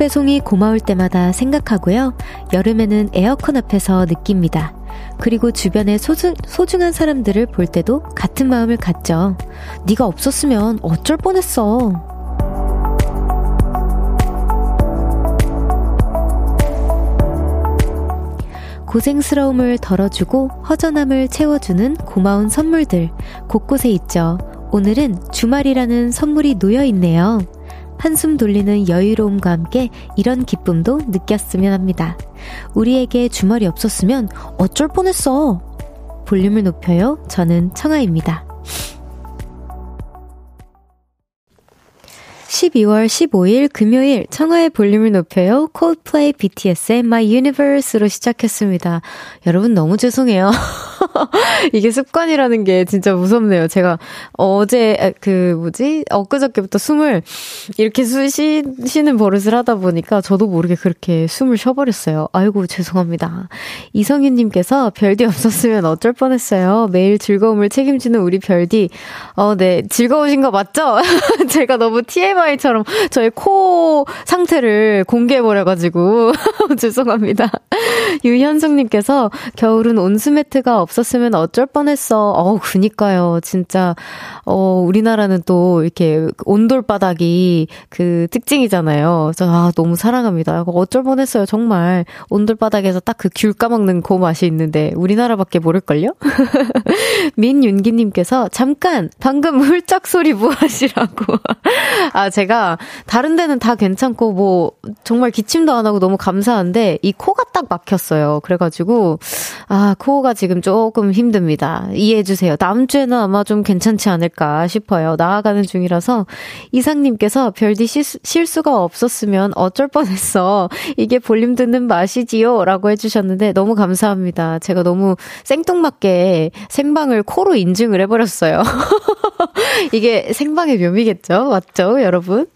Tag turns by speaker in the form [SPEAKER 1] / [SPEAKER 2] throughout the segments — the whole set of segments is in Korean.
[SPEAKER 1] 배송이 고마울 때마다 생각하고요. 여름에는 에어컨 앞에서 느낍니다. 그리고 주변의 소중, 소중한 사람들을 볼 때도 같은 마음을 갖죠. 네가 없었으면 어쩔 뻔했어. 고생스러움을 덜어주고 허전함을 채워주는 고마운 선물들 곳곳에 있죠. 오늘은 주말이라는 선물이 놓여 있네요. 한숨 돌리는 여유로움과 함께 이런 기쁨도 느꼈으면 합니다. 우리에게 주말이 없었으면 어쩔 뻔했어. 볼륨을 높여요. 저는 청아입니다. 12월 15일 금요일 청하의 볼륨을 높여요. 콜플레이 BTS의 My Universe로 시작했습니다. 여러분 너무 죄송해요. 이게 습관이라는 게 진짜 무섭네요. 제가 어제 그 뭐지 엊그저께부터 숨을 이렇게 쉬, 쉬는 버릇을 하다 보니까 저도 모르게 그렇게 숨을 쉬어버렸어요. 아이고 죄송합니다. 이성윤님께서 별디 없었으면 어쩔 뻔했어요. 매일 즐거움을 책임지는 우리 별디. 어, 네 즐거우신 거 맞죠? 제가 너무 TMI처럼 저의 코 상태를 공개해버려가지고 죄송합니다. 유현숙님께서 겨울은 온수매트가 없 었으면 어쩔 뻔했어. 어, 그니까요. 진짜, 어, 우리나라는 또 이렇게 온돌바닥이 그 특징이잖아요. 그래서 아, 너무 사랑합니다. 어쩔 뻔했어요. 정말. 온돌바닥에서 딱 그 귤 까먹는 그 맛이 있는데 우리나라밖에 모를걸요? 민윤기님께서 잠깐! 방금 훌쩍 소리 뭐 하시라고. 아, 제가 다른 데는 다 괜찮고 뭐 정말 기침도 안 하고 너무 감사한데 이 코가 딱 막혔어요. 그래가지고 아, 코가 지금 조금 힘듭니다. 이해해주세요. 다음 주에는 아마 좀 괜찮지 않을까 싶어요. 나아가는 중이라서 이상님께서 별디 실수, 가 없었으면 어쩔 뻔했어. 이게 볼륨 듣는 맛이지요. 라고 해주셨는데 너무 감사합니다. 제가 너무 생뚱맞게 생방을 코로 인증을 해버렸어요. 이게 생방의 묘미겠죠? 맞죠, 여러분?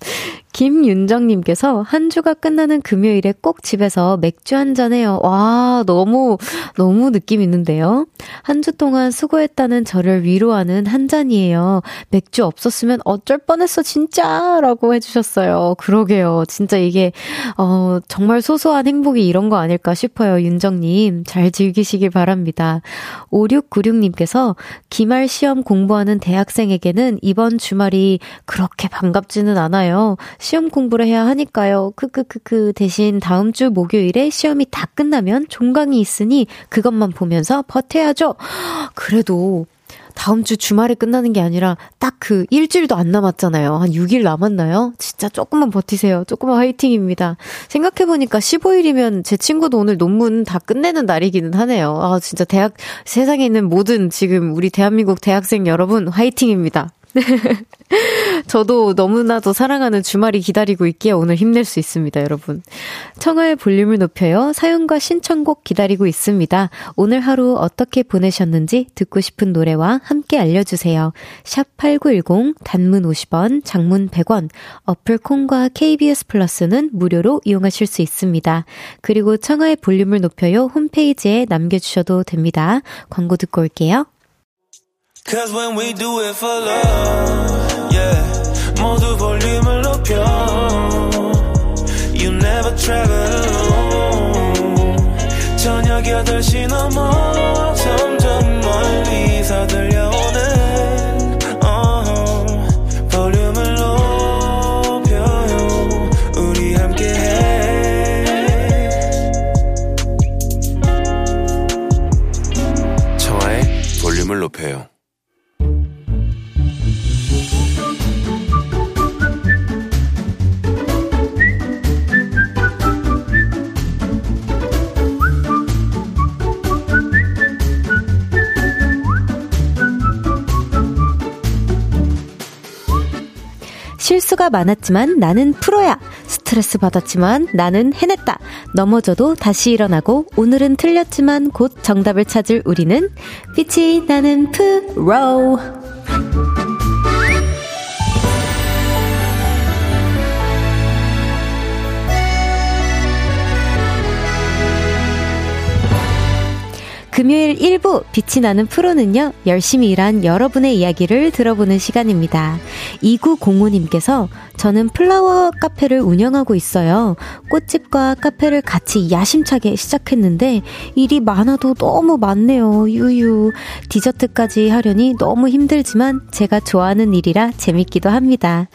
[SPEAKER 1] 김윤정님께서 한 주가 끝나는 금요일에 꼭 집에서 맥주 한 잔 해요. 와, 너무, 너무 느낌 있는데요? 한 주 동안 수고했다는 저를 위로하는 한 잔이에요. 맥주 없었으면 어쩔 뻔했어, 진짜! 라고 해주셨어요. 그러게요. 진짜 이게, 어, 정말 소소한 행복이 이런 거 아닐까 싶어요. 윤정님. 잘 즐기시길 바랍니다. 5696님께서 기말 시험 공부하는 대학생에게는 이번 주말이 그렇게 반갑지는 않아요. 시험 공부를 해야 하니까요. 크크크크 대신 다음 주 목요일에 시험이 다 끝나면 종강이 있으니 그것만 보면서 버텨야죠. 그래도 다음 주 주말에 끝나는 게 아니라 딱 그 일주일도 안 남았잖아요. 한 6일 남았나요? 진짜 조금만 버티세요. 조금만 화이팅입니다. 생각해보니까 15일이면 제 친구도 오늘 논문 다 끝내는 날이기는 하네요. 아, 진짜 대학, 세상에 있는 모든 지금 우리 대한민국 대학생 여러분 화이팅입니다. 저도 너무나도 사랑하는 주말이 기다리고 있기에 오늘 힘낼 수 있습니다, 여러분. 청하의 볼륨을 높여요. 사연과 신청곡 기다리고 있습니다. 오늘 하루 어떻게 보내셨는지 듣고 싶은 노래와 함께 알려주세요. 샵 8910, 단문 50원, 장문 100원, 어플 콩과 KBS 플러스는 무료로 이용하실 수 있습니다. 그리고 청하의 볼륨을 높여요. 홈페이지에 남겨주셔도 됩니다. 광고 듣고 올게요. Cause when we do it for love, yeah. 모두 볼륨을 높여. You never travel alone. 저녁 8시 넘어 점점 멀리서 들려 수가 많았지만 나는 프로야. 스트레스 받았지만 나는 해냈다. 넘어져도 다시 일어나고 오늘은 틀렸지만 곧 정답을 찾을 우리는 빛이 나는 프로. 금요일 1부 빛이 나는 프로는요, 열심히 일한 여러분의 이야기를 들어보는 시간입니다. 2905님께서 저는 플라워 카페를 운영하고 있어요. 꽃집과 카페를 같이 야심차게 시작했는데 일이 많아도 너무 많네요. 유유. 디저트까지 하려니 너무 힘들지만 제가 좋아하는 일이라 재밌기도 합니다.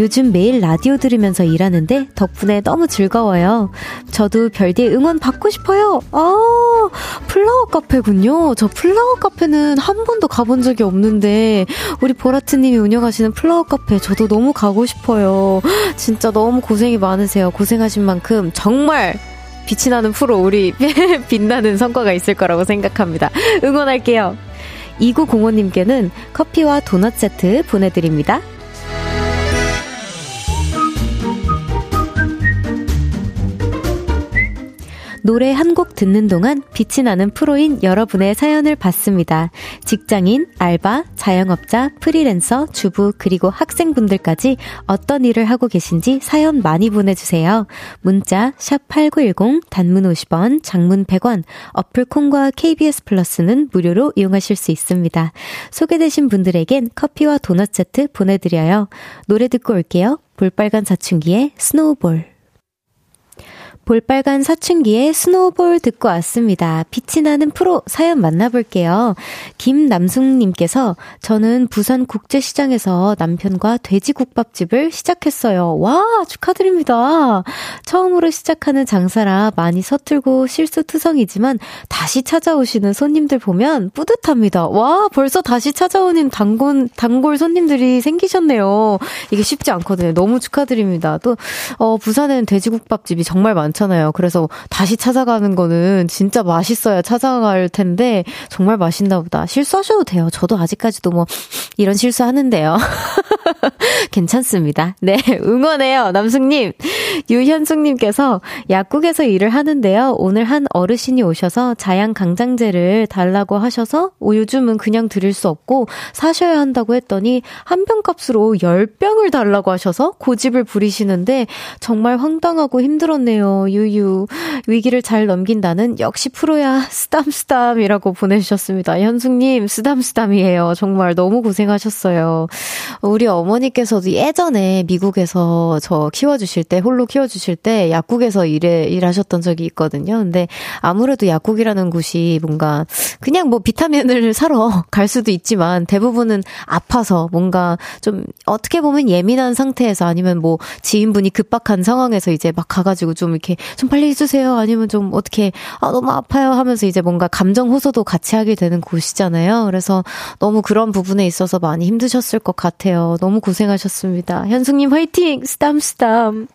[SPEAKER 1] 요즘 매일 라디오 들으면서 일하는데 덕분에 너무 즐거워요. 저도 별디의 응원 받고 싶어요. 아, 플라워 카페 군요. 저 플라워 카페는 한 번도 가본 적이 없는데 우리 보라트님이 운영하시는 플라워 카페 저도 너무 가고 싶어요. 진짜 너무 고생이 많으세요. 고생하신 만큼 정말 빛이 나는 프로 우리 빛나는 성과가 있을 거라고 생각합니다. 응원할게요. 2905님께는 커피와 도넛 세트 보내드립니다. 노래 한 곡 듣는 동안 빛이 나는 프로인 여러분의 사연을 받습니다. 직장인, 알바, 자영업자, 프리랜서, 주부, 그리고 학생분들까지 어떤 일을 하고 계신지 사연 많이 보내주세요. 문자, 샵8910, 단문 50원, 장문 100원, 어플 콩과 KBS 플러스는 무료로 이용하실 수 있습니다. 소개되신 분들에겐 커피와 도넛 세트 보내드려요. 노래 듣고 올게요. 볼빨간 사춘기의 스노우볼. 볼빨간 사춘기의 스노우볼 듣고 왔습니다. 빛이 나는 프로 사연 만나볼게요. 김남숙님께서 저는 부산 국제시장에서 남편과 돼지국밥집을 시작했어요. 와, 축하드립니다. 처음으로 시작하는 장사라 많이 서툴고 실수투성이지만 다시 찾아오시는 손님들 보면 뿌듯합니다. 와, 벌써 다시 찾아오는 단골, 단골 손님들이 생기셨네요. 이게 쉽지 않거든요. 너무 축하드립니다. 또, 어, 부산에는 돼지국밥집이 정말 많죠. 많잖아요. 그래서 다시 찾아가는 거는 진짜 맛있어야 찾아갈 텐데 정말 맛있나 보다. 실수하셔도 돼요. 저도 아직까지도 뭐 이런 실수하는데요. 괜찮습니다. 네, 응원해요. 남숙님. 유현숙님께서 약국에서 일을 하는데요. 오늘 한 어르신이 오셔서 자양 강장제를 달라고 하셔서 요즘은 그냥 드릴 수 없고 사셔야 한다고 했더니 한 병 값으로 10병을 달라고 하셔서 고집을 부리시는데 정말 황당하고 힘들었네요. 유유. 위기를 잘 넘긴다는 역시 프로야, 쓰담쓰담이라고 보내주셨습니다. 현숙님, 쓰담쓰담이에요. 정말 너무 고생하셨어요. 우리 어머니께서도 예전에 미국에서 저 키워주실 때, 홀로 키워주실 때 약국에서 일해, 일하셨던 적이 있거든요. 근데 아무래도 약국이라는 곳이 뭔가 그냥 뭐 비타민을 사러 갈 수도 있지만 대부분은 아파서 뭔가 좀 어떻게 보면 예민한 상태에서 아니면 뭐 지인분이 급박한 상황에서 이제 막 가가지고 좀 이렇게 좀 빨리 해주세요. 아니면 좀 어떻게, 아, 너무 아파요 하면서 이제 뭔가 감정 호소도 같이 하게 되는 곳이잖아요. 그래서 너무 그런 부분에 있어서 많이 힘드셨을 것 같아요. 너무 고생하셨습니다. 현숙님 화이팅! 스담스담.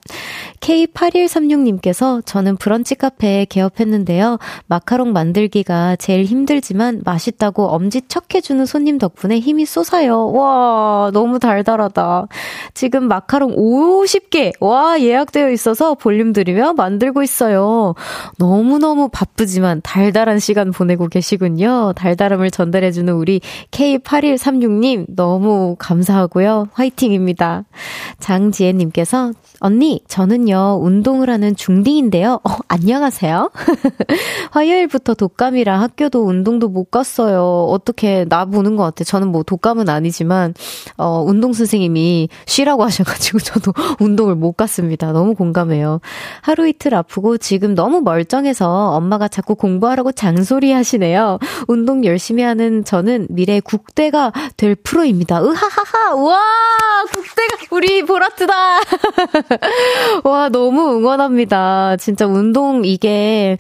[SPEAKER 1] K8136님께서 저는 브런치 카페 개업했는데요. 마카롱 만들기가 제일 힘들지만 맛있다고 엄지 척 해주는 손님 덕분에 힘이 솟아요. 와, 너무 달달하다. 지금 마카롱 50개, 와, 예약되어 있어서 볼륨 들이며 만들고 있어요. 너무너무 바쁘지만 달달한 시간 보내고 계시군요. 달달함을 전달해주는 우리 K8136님 너무 감사하고요. 화이팅입니다. 장지혜님께서 언니, 저는요, 운동을 하는 중딩인데요. 어, 안녕하세요. 화요일부터 독감이라 학교도 운동도 못 갔어요. 어떻게, 나 보는 것 같아. 저는 뭐 독감은 아니지만, 어, 운동 선생님이 쉬라고 하셔가지고 저도 운동을 못 갔습니다. 너무 공감해요. 하루 이틀 아프고 지금 너무 멀쩡해서 엄마가 자꾸 공부하라고 장소리 하시네요. 운동 열심히 하는 저는 미래 국대가 될 프로입니다. 으하하하! 와! 국대가 우리 보라트다! 와, 너무 응원합니다. 진짜 운동 이게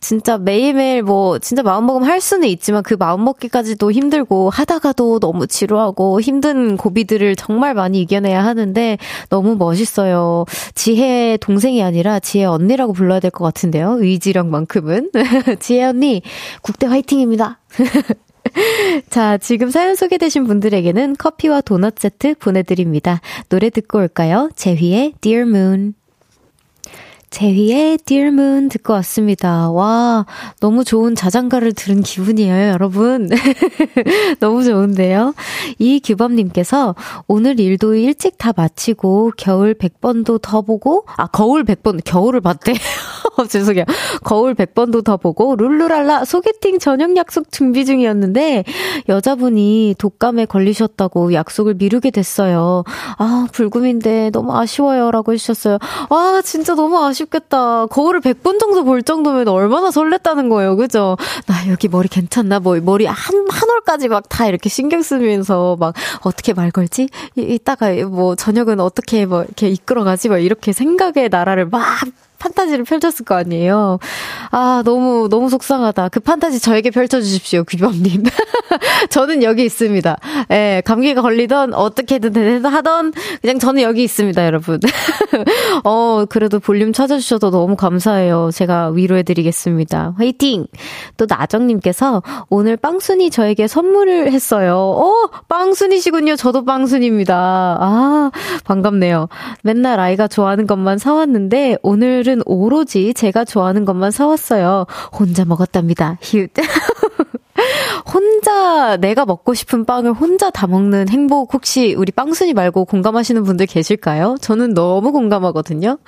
[SPEAKER 1] 진짜 매일매일 뭐 진짜 마음먹으면 할 수는 있지만 그 마음먹기까지도 힘들고 하다가도 너무 지루하고 힘든 고비들을 정말 많이 이겨내야 하는데 너무 멋있어요. 지혜 동생이 아니라 지혜 언니라고 불러야 될 것 같은데요. 의지력만큼은. 지혜 언니, 국대 화이팅입니다. 자, 지금 사연 소개되신 분들에게는 커피와 도넛 세트 보내드립니다. 노래 듣고 올까요? 제휘의 Dear Moon. 제휘의 Dear Moon 듣고 왔습니다. 와, 너무 좋은 자장가를 들은 기분이에요, 여러분. 너무 좋은데요? 이규범님께서 오늘 일도 일찍 다 마치고 겨울 100번도 더 보고, 아, 거울 100번, 겨울을 봤대. 죄송해요. 거울 100번도 더 보고 룰루랄라 소개팅 저녁 약속 준비 중이었는데 여자분이 독감에 걸리셨다고 약속을 미루게 됐어요. 아, 불금인데 너무 아쉬워요. 라고 해주셨어요. 아, 진짜 너무 아쉽겠다. 거울을 100번 정도 볼 정도면 얼마나 설렜다는 거예요. 그죠? 나 여기 머리 괜찮나? 뭐, 머리 한, 한 올까지 막 다 이렇게 신경 쓰면서 막 어떻게 말 걸지? 이따가 뭐 저녁은 어떻게 뭐 이렇게 이끌어가지? 막 이렇게 생각의 나라를 막 판타지를 펼쳤을 거 아니에요. 아, 너무, 너무 속상하다. 그 판타지 저에게 펼쳐주십시오, 귀범님. 저는 여기 있습니다. 예, 감기가 걸리던, 어떻게든 하던, 그냥 저는 여기 있습니다, 여러분. 어, 그래도 볼륨 찾아주셔서 너무 감사해요. 제가 위로해드리겠습니다. 화이팅! 또 나정님께서 오늘 빵순이 저에게 선물을 했어요. 어, 빵순이시군요. 저도 빵순입니다. 아, 반갑네요. 맨날 아이가 좋아하는 것만 사왔는데, 오늘은 오늘은 오로지 제가 좋아하는 것만 사왔어요. 혼자 먹었답니다. 히읗. 혼자 내가 먹고 싶은 빵을 혼자 다 먹는 행복 혹시 우리 빵순이 말고 공감하시는 분들 계실까요? 저는 너무 공감하거든요.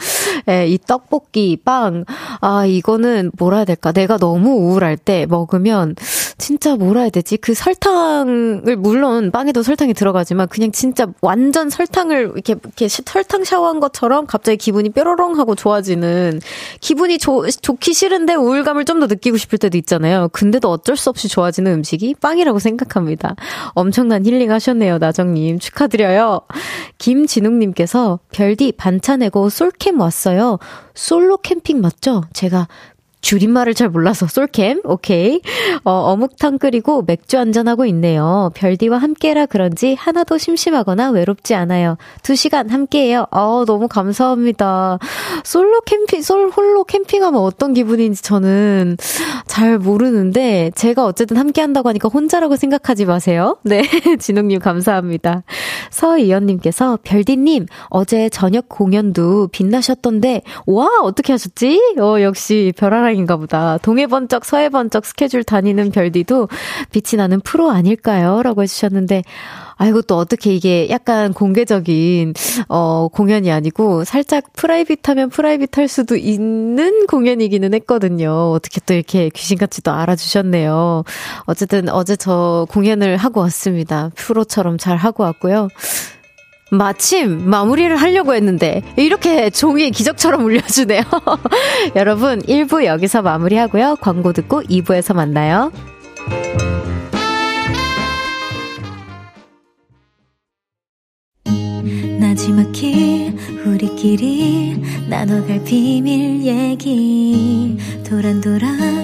[SPEAKER 1] 예, 이 떡볶이, 빵. 아, 이거는 뭐라 해야 될까? 내가 너무 우울할 때 먹으면 진짜 뭐라 해야 되지? 그 설탕을 물론 빵에도 설탕이 들어가지만 그냥 진짜 완전 설탕을 이렇게 이렇게 설탕 샤워한 것처럼 갑자기 기분이 뾰로롱 하고 좋아지는 기분이 좋, 좋기 싫은데 우울감을 좀 더 느끼고 싶을 때도 있잖아요. 근데도 어쩔 수 없이 좋아지는 음식이 빵이라고 생각합니다. 엄청난 힐링 하셨네요, 나정님. 축하드려요. 김진웅님께서 별디 반차 내고 솔캠 왔어요. 솔로 캠핑 맞죠? 제가 줄임말을 잘 몰라서. 솔캠? 오케이. 어, 어묵탕 끓이고 맥주 한잔하고 있네요. 별디와 함께라 그런지 하나도 심심하거나 외롭지 않아요. 두 시간 함께해요. 어 너무 감사합니다. 솔로 캠핑 솔 홀로 캠핑하면 어떤 기분인지 저는 잘 모르는데 제가 어쨌든 함께한다고 하니까 혼자라고 생각하지 마세요. 네 진웅님 감사합니다. 서이연님께서 별디님 어제 저녁 공연도 빛나셨던데 와 어떻게 하셨지? 어 역시 별하랑 상황인가 보다. 동해 번쩍 서해 번쩍 스케줄 다니는 별디도 빛이 나는 프로 아닐까요? 라고 해주셨는데, 아이고 또 어떻게 이게 약간 공개적인 어 공연이 아니고 살짝 프라이빗하면 프라이빗할 수도 있는 공연이기는 했거든요. 어떻게 또 이렇게 귀신같이 또 알아주셨네요. 어쨌든 어제 저 공연을 하고 왔습니다. 프로처럼 잘 하고 왔고요. 마침 마무리를 하려고 했는데 이렇게 종이 기적처럼 울려주네요. 여러분 1부 여기서 마무리하고요. 광고 듣고 2부에서 만나요. 나지막히 우리끼리 나눠갈 비밀 얘기 도란도란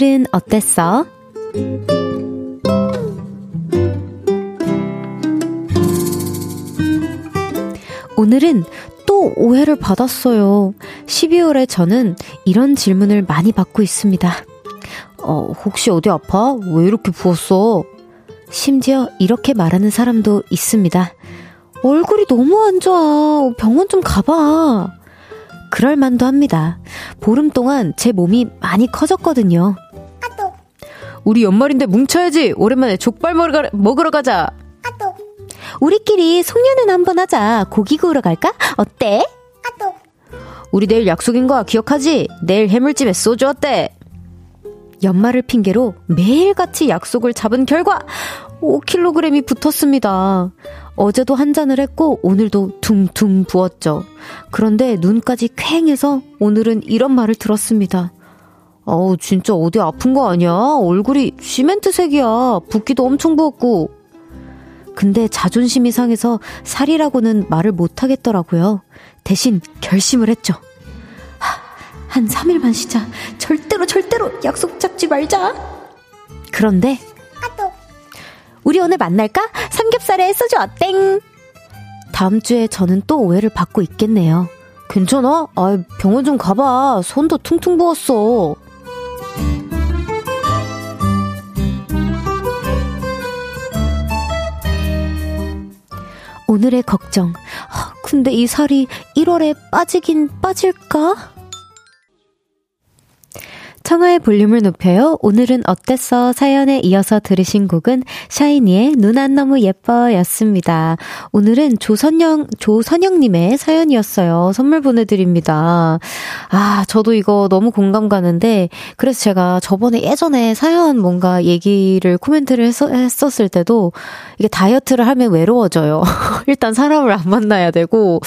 [SPEAKER 1] 오늘은 어땠어? 오늘은 또 오해를 받았어요. 12월에 저는 이런 질문을 많이 받고 있습니다. 어, 혹시 어디 아파? 왜 이렇게 부었어? 심지어 이렇게 말하는 사람도 있습니다. 얼굴이 너무 안 좋아. 병원 좀 가봐. 그럴 만도 합니다. 보름 동안 제 몸이 많이 커졌거든요. 우리 연말인데 뭉쳐야지. 오랜만에 족발 먹으러, 먹으러 가자. 우리끼리 송년회 한번 하자. 고기 구우러 갈까? 어때? 우리 내일 약속인 거야. 기억하지? 내일 해물집에 소주 어때? 연말을 핑계로 매일같이 약속을 잡은 결과 5kg이 붙었습니다. 어제도 한 잔을 했고 오늘도 둥둥 부었죠. 그런데 눈까지 쾌행해서 오늘은 이런 말을 들었습니다. 어우, 진짜 어디 아픈 거 아니야? 얼굴이 시멘트색이야. 붓기도 엄청 부었고. 근데 자존심이 상해서 살이라고는 말을 못 하겠더라고요. 대신 결심을 했죠. 하, 한 3일만 쉬자. 절대로 절대로 약속 잡지 말자. 그런데 아또 우리 오늘 만날까? 삼겹살에 소주 어땡. 다음 주에 저는 또 오해를 받고 있겠네요. 괜찮아? 아, 병원 좀 가봐. 손도 퉁퉁 부었어. 오늘의 걱정. 아, 근데 이 살이 1월에 빠지긴 빠질까? 청하의 볼륨을 높여요. 오늘은 어땠어? 사연에 이어서 들으신 곡은 샤이니의 눈 안 너무 예뻐였습니다. 오늘은 조선영, 조선영님의 사연이었어요. 선물 보내드립니다. 아, 저도 이거 너무 공감 가는데, 그래서 제가 저번에 예전에 사연 뭔가 얘기를 코멘트를 했, 했었을 때도 이게 다이어트를 하면 외로워져요. 일단 사람을 안 만나야 되고,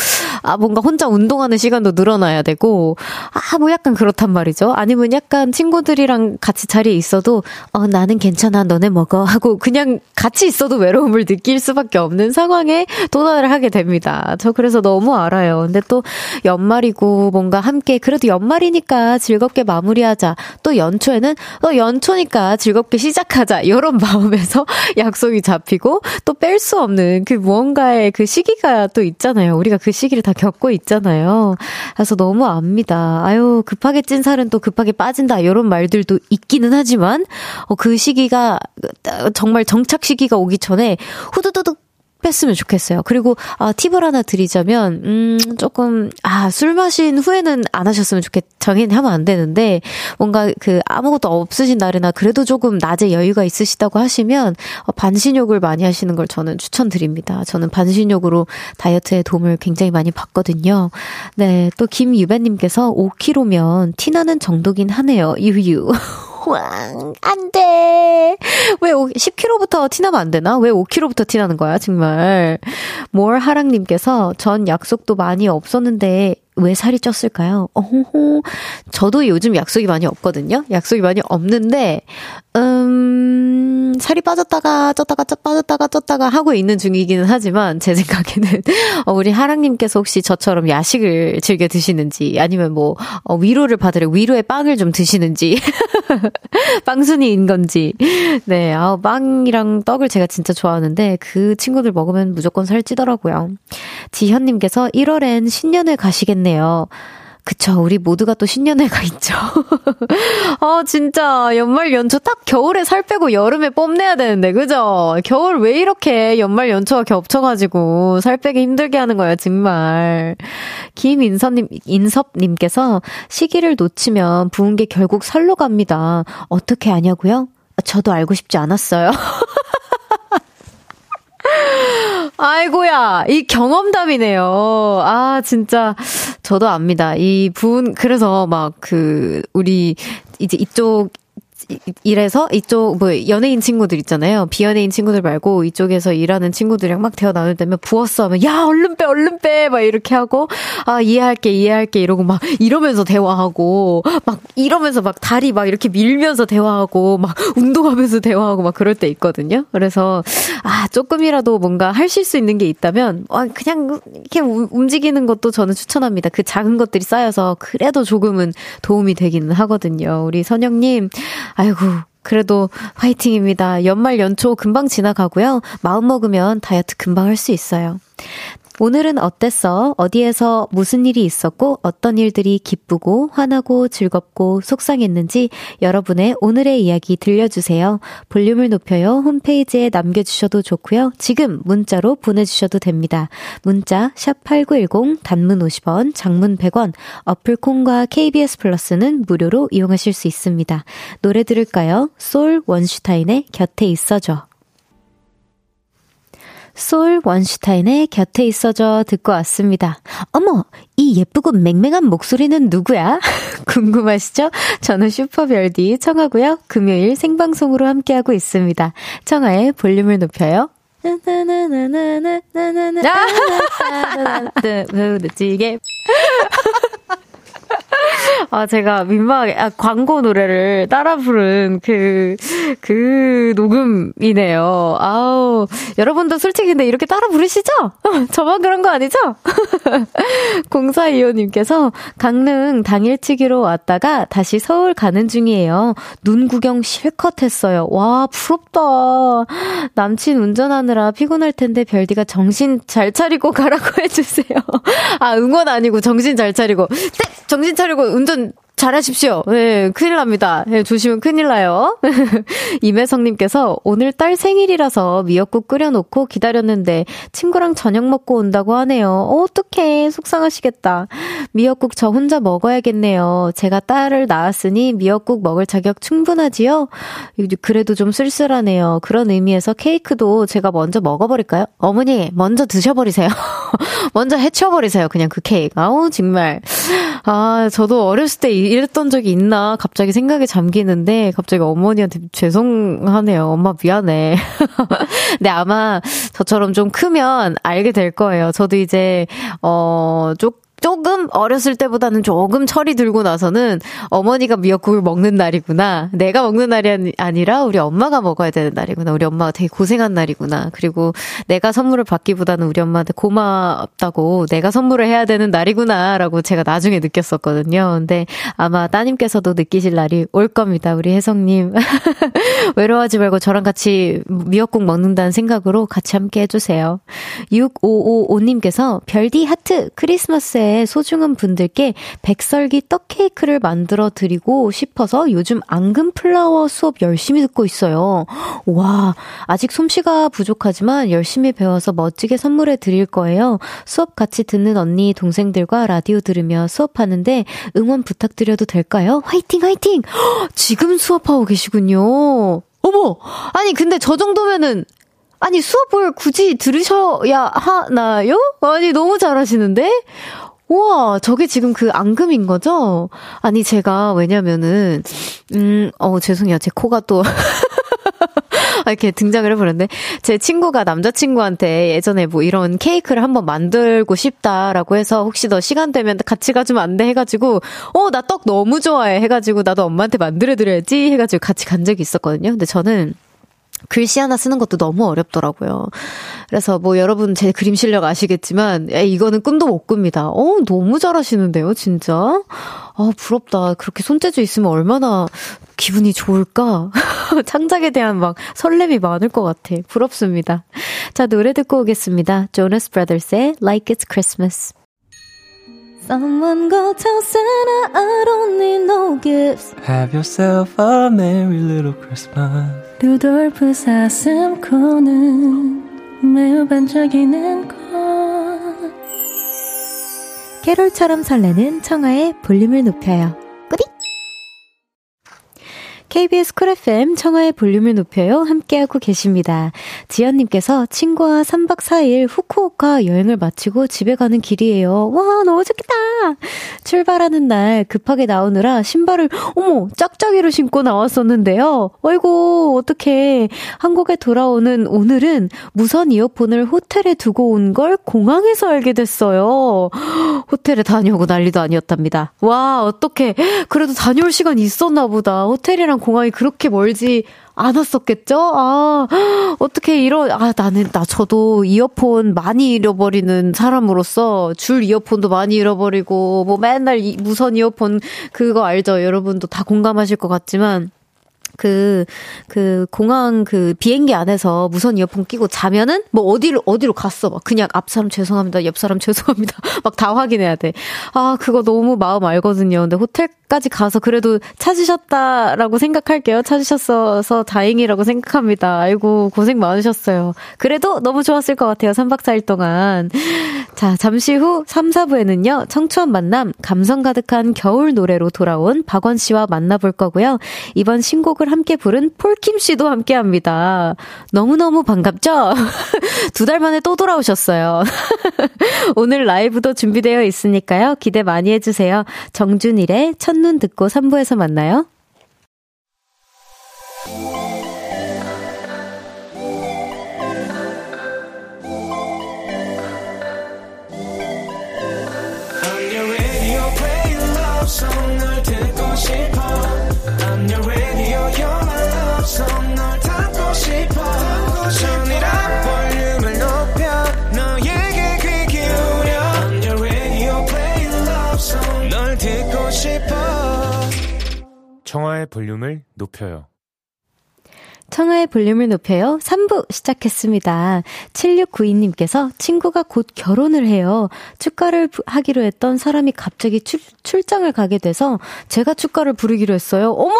[SPEAKER 1] 아, 뭔가 혼자 운동하는 시간도 늘어나야 되고, 아, 뭐 약간 그렇단 말이죠. 아니면 약간 친구들이랑 같이 자리에 있어도, 어, 나는 괜찮아, 너네 먹어. 하고 그냥 같이 있어도 외로움을 느낄 수밖에 없는 상황에 도달을 하게 됩니다. 저 그래서 너무 알아요. 근데 또 연말이고 뭔가 함께, 그래도 연말이니까 즐겁게 마무리하자. 또 연초에는, 어, 연초니까 즐겁게 시작하자. 이런 마음에서 약속이 잡히고 또 뺄 수 없는 그 무언가의 그 시기가 또 있잖아요. 우리가 그 시기를 다다 겪고 있잖아요. 그래서 너무 압니다. 아유, 급하게 찐 살은 또 급하게 빠진다. 이런 말들도 있기는 하지만, 어, 그 시기가, 어, 정말 정착 시기가 오기 전에 후두두둑 뺐으면 좋겠어요. 그리고 아, 팁을 하나 드리자면 음 조금 아 술 마신 후에는 안 하셨으면 좋겠. 당연히 하면 안 되는데 뭔가 그 아무것도 없으신 날이나 그래도 조금 낮에 여유가 있으시다고 하시면 어, 반신욕을 많이 하시는 걸 저는 추천드립니다. 저는 반신욕으로 다이어트에 도움을 굉장히 많이 받거든요. 네, 또 김유배님께서 5kg면 티나는 정도긴 하네요. 유유. 호황, 안 돼. 왜 10kg부터 티나면 안 되나? 왜 5kg부터 티나는 거야, 정말. 몰하랑님께서 전 약속도 많이 없었는데 왜 살이 쪘을까요? 어허허. 저도 요즘 약속이 많이 없거든요? 약속이 많이 없는데, 음, 살이 빠졌다가 쪘다가 쪘 빠졌다가 쪘다가 하고 있는 중이기는 하지만 제 생각에는 어, 우리 하랑님께서 혹시 저처럼 야식을 즐겨 드시는지 아니면 뭐 어, 위로를 받으려 위로의 빵을 좀 드시는지 빵순이인 건지 네, 아 빵이랑 떡을 제가 진짜 좋아하는데 그 친구들 먹으면 무조건 살찌더라고요. 지현님께서 1월엔 신년을 가시겠네요. 그쵸. 우리 모두가 또 신년회가 있죠. 아, 진짜. 연말 연초 딱 겨울에 살 빼고 여름에 뽐내야 되는데, 그죠? 겨울 왜 이렇게 연말 연초가 겹쳐가지고 살 빼기 힘들게 하는 거야, 정말. 김인서님, 인섭님께서 시기를 놓치면 부은 게 결국 살로 갑니다. 어떻게 아냐고요? 아, 저도 알고 싶지 않았어요. 아이고야, 이 경험담이네요. 아, 진짜, 저도 압니다. 이 분, 그래서 막 그, 우리, 이제 이쪽 이래서 이쪽 뭐 연예인 친구들 있잖아요. 비연예인 친구들 말고 이쪽에서 일하는 친구들이랑 막 대화 나눌 때면 부었어 하면 야 얼른 빼 얼른 빼 막 이렇게 하고 아 이해할게 이해할게 이러고 막 이러면서 대화하고 막 이러면서 막 다리 막 이렇게 밀면서 대화하고 막 운동하면서 대화하고 막 그럴 때 있거든요. 그래서 아 조금이라도 뭔가 하실 수 있는 게 있다면 아 그냥 이렇게 움직이는 것도 저는 추천합니다. 그 작은 것들이 쌓여서 그래도 조금은 도움이 되기는 하거든요. 우리 선영님 아이고, 그래도 화이팅입니다. 연말 연초 금방 지나가고요. 마음 먹으면 다이어트 금방 할 수 있어요. 오늘은 어땠어? 어디에서 무슨 일이 있었고 어떤 일들이 기쁘고 화나고 즐겁고 속상했는지 여러분의 오늘의 이야기 들려주세요. 볼륨을 높여요. 홈페이지에 남겨주셔도 좋고요. 지금 문자로 보내주셔도 됩니다. 문자 8 9 1 0 단문 50원, 장문 100원, 어플콘과 KBS 플러스는 무료로 이용하실 수 있습니다. 노래 들을까요? 솔 원슈타인의 곁에 있어줘. 솔 원슈타인의 곁에 있어줘 듣고 왔습니다. 어머, 이 예쁘고 맹맹한 목소리는 누구야? 궁금하시죠? 저는 슈퍼별디 청하고요. 금요일 생방송으로 함께하고 있습니다. 청하의 볼륨을 높여요. 아, 제가 민망하게, 아, 광고 노래를 따라 부른 그, 그 녹음이네요. 아우, 여러분도 솔직히 근데 이렇게 따라 부르시죠? 저만 그런 거 아니죠? 공사이원님께서 강릉 당일치기로 왔다가 다시 서울 가는 중이에요. 눈 구경 실컷 했어요. 와, 부럽다. 남친 운전하느라 피곤할 텐데 별디가 정신 잘 차리고 가라고 해주세요. 아, 응원 아니고 정신 잘 차리고. 땡! 정신 차리고 운전 잘하십시오. 네, 큰일 납니다. 네, 조심은 큰일 나요. 임혜성님께서 오늘 딸 생일이라서 미역국 끓여놓고 기다렸는데 친구랑 저녁 먹고 온다고 하네요. 어, 어떡해. 속상하시겠다. 미역국 저 혼자 먹어야겠네요. 제가 딸을 낳았으니 미역국 먹을 자격 충분하지요? 그래도 좀 쓸쓸하네요. 그런 의미에서 케이크도 제가 먼저 먹어버릴까요? 어머니, 먼저 드셔버리세요. 먼저 해쳐버리세요. 그냥 그 케이크. 아우, 정말. 아, 저도 어렸을 때 이랬던 적이 있나 갑자기 생각에 잠기는데 갑자기 어머니한테 죄송하네요. 엄마 미안해. 근데 아마 저처럼 좀 크면 알게 될 거예요. 저도 이제 어 쪽 조금 어렸을 때보다는 조금 철이 들고 나서는 어머니가 미역국을 먹는 날이구나. 내가 먹는 날이 아니라 우리 엄마가 먹어야 되는 날이구나. 우리 엄마가 되게 고생한 날이구나. 그리고 내가 선물을 받기보다는 우리 엄마한테 고맙다고 내가 선물을 해야 되는 날이구나라고 제가 나중에 느꼈었거든요. 근데 아마 따님께서도 느끼실 날이 올 겁니다. 우리 혜성님. 외로워하지 말고 저랑 같이 미역국 먹는다는 생각으로 같이 함께 해주세요. 6555님께서 별디 하트 크리스마스에 소중한 분들께 백설기 떡 케이크를 만들어 드리고 싶어서 요즘 앙금 플라워 수업 열심히 듣고 있어요. 와, 아직 솜씨가 부족하지만 열심히 배워서 멋지게 선물해 드릴 거예요. 수업 같이 듣는 언니, 동생들과 라디오 들으며 수업하는데 응원 부탁드려도 될까요? 화이팅, 화이팅! 지금 수업하고 계시군요. 어머! 아니, 근데 저 정도면은 아니, 수업을 굳이 들으셔야 하나요? 아니, 너무 잘하시는데? 우와, 저게 지금 그 앙금인 거죠? 아니, 제가, 왜냐면은, 음, 어, 죄송해요. 제 코가 또. 이렇게 등장을 해버렸네. 제 친구가 남자친구한테 예전에 뭐 이런 케이크를 한번 만들고 싶다라고 해서 혹시 너 시간 되면 같이 가주면 안 돼? 해가지고, 어, 나 떡 너무 좋아해. 해가지고 나도 엄마한테 만들어드려야지. 해가지고 같이 간 적이 있었거든요. 근데 저는 글씨 하나 쓰는 것도 너무 어렵더라고요. 그래서 뭐 여러분 제 그림 실력 아시겠지만, 에이, 이거는 꿈도 못 꿉니다. 어, 너무 잘하시는데요, 진짜? 아, 부럽다. 그렇게 손재주 있으면 얼마나 기분이 좋을까? 창작에 대한 막 설렘이 많을 것 같아. 부럽습니다. 자, 노래 듣고 오겠습니다. 조너스 브라더스의 Like It's Christmas. Someone go tell Santa I don't need no gifts.
[SPEAKER 2] Have yourself a merry little Christmas.
[SPEAKER 1] 루돌프 사슴 코는 매우 반짝이는 것. 캐롤처럼 설레는 청하의 볼륨을 높여요. KBS 쿨 FM 청하의 볼륨을 높여요. 함께하고 계십니다. 지연님께서 친구와 3박 4일 후쿠오카 여행을 마치고 집에 가는 길이에요. 와, 너무 좋겠다! 출발하는 날 급하게 나오느라 신발을, 어머, 짝짝이로 신고 나왔었는데요. 어이고, 어떡해. 한국에 돌아오는 오늘은 무선 이어폰을 호텔에 두고 온 걸 공항에서 알게 됐어요. 호텔에 다녀오고 난리도 아니었답니다. 와, 어떡해. 그래도 다녀올 시간 있었나 보다. 호텔이랑 공항이 그렇게 멀지 않았었겠죠? 아, 어떻게 이런, 아, 나는, 나, 저도 이어폰 많이 잃어버리는 사람으로서 줄 이어폰도 많이 잃어버리고, 뭐 맨날 이, 무선 이어폰 그거 알죠? 여러분도 다 공감하실 것 같지만, 그, 그, 공항 그 비행기 안에서 무선 이어폰 끼고 자면은 뭐 어디로, 어디로 갔어. 막 그냥 앞 사람 죄송합니다. 옆 사람 죄송합니다. 막 다 확인해야 돼. 아, 그거 너무 마음 알거든요. 근데 호텔까지 가서 그래도 찾으셨다라고 생각할게요. 찾으셨어서 다행이라고 생각합니다. 아이고, 고생 많으셨어요. 그래도 너무 좋았을 것 같아요. 3박 4일 동안. 자, 잠시 후 3, 4부에는요, 청초한 만남, 감성 가득한 겨울 노래로 돌아온 박원 씨와 만나볼 거고요. 이번 신곡 을 함께 부른 폴킴 씨도 함께 합니다. 너무너무 반갑죠? 두 달 만에 또 돌아오셨어요. 오늘 라이브도 준비되어 있으니까요. 기대 많이 해주세요. 정준일의 첫눈 듣고 3부에서 만나요.
[SPEAKER 3] 청하의 볼륨을 높여요
[SPEAKER 1] 청하의 볼륨을 높여요. 3부 시작했습니다. 7692님께서 친구가 곧 결혼을 해요. 축가를 하기로 했던 사람이 갑자기 출, 출장을 가게 돼서 제가 축가를 부르기로 했어요. 어머,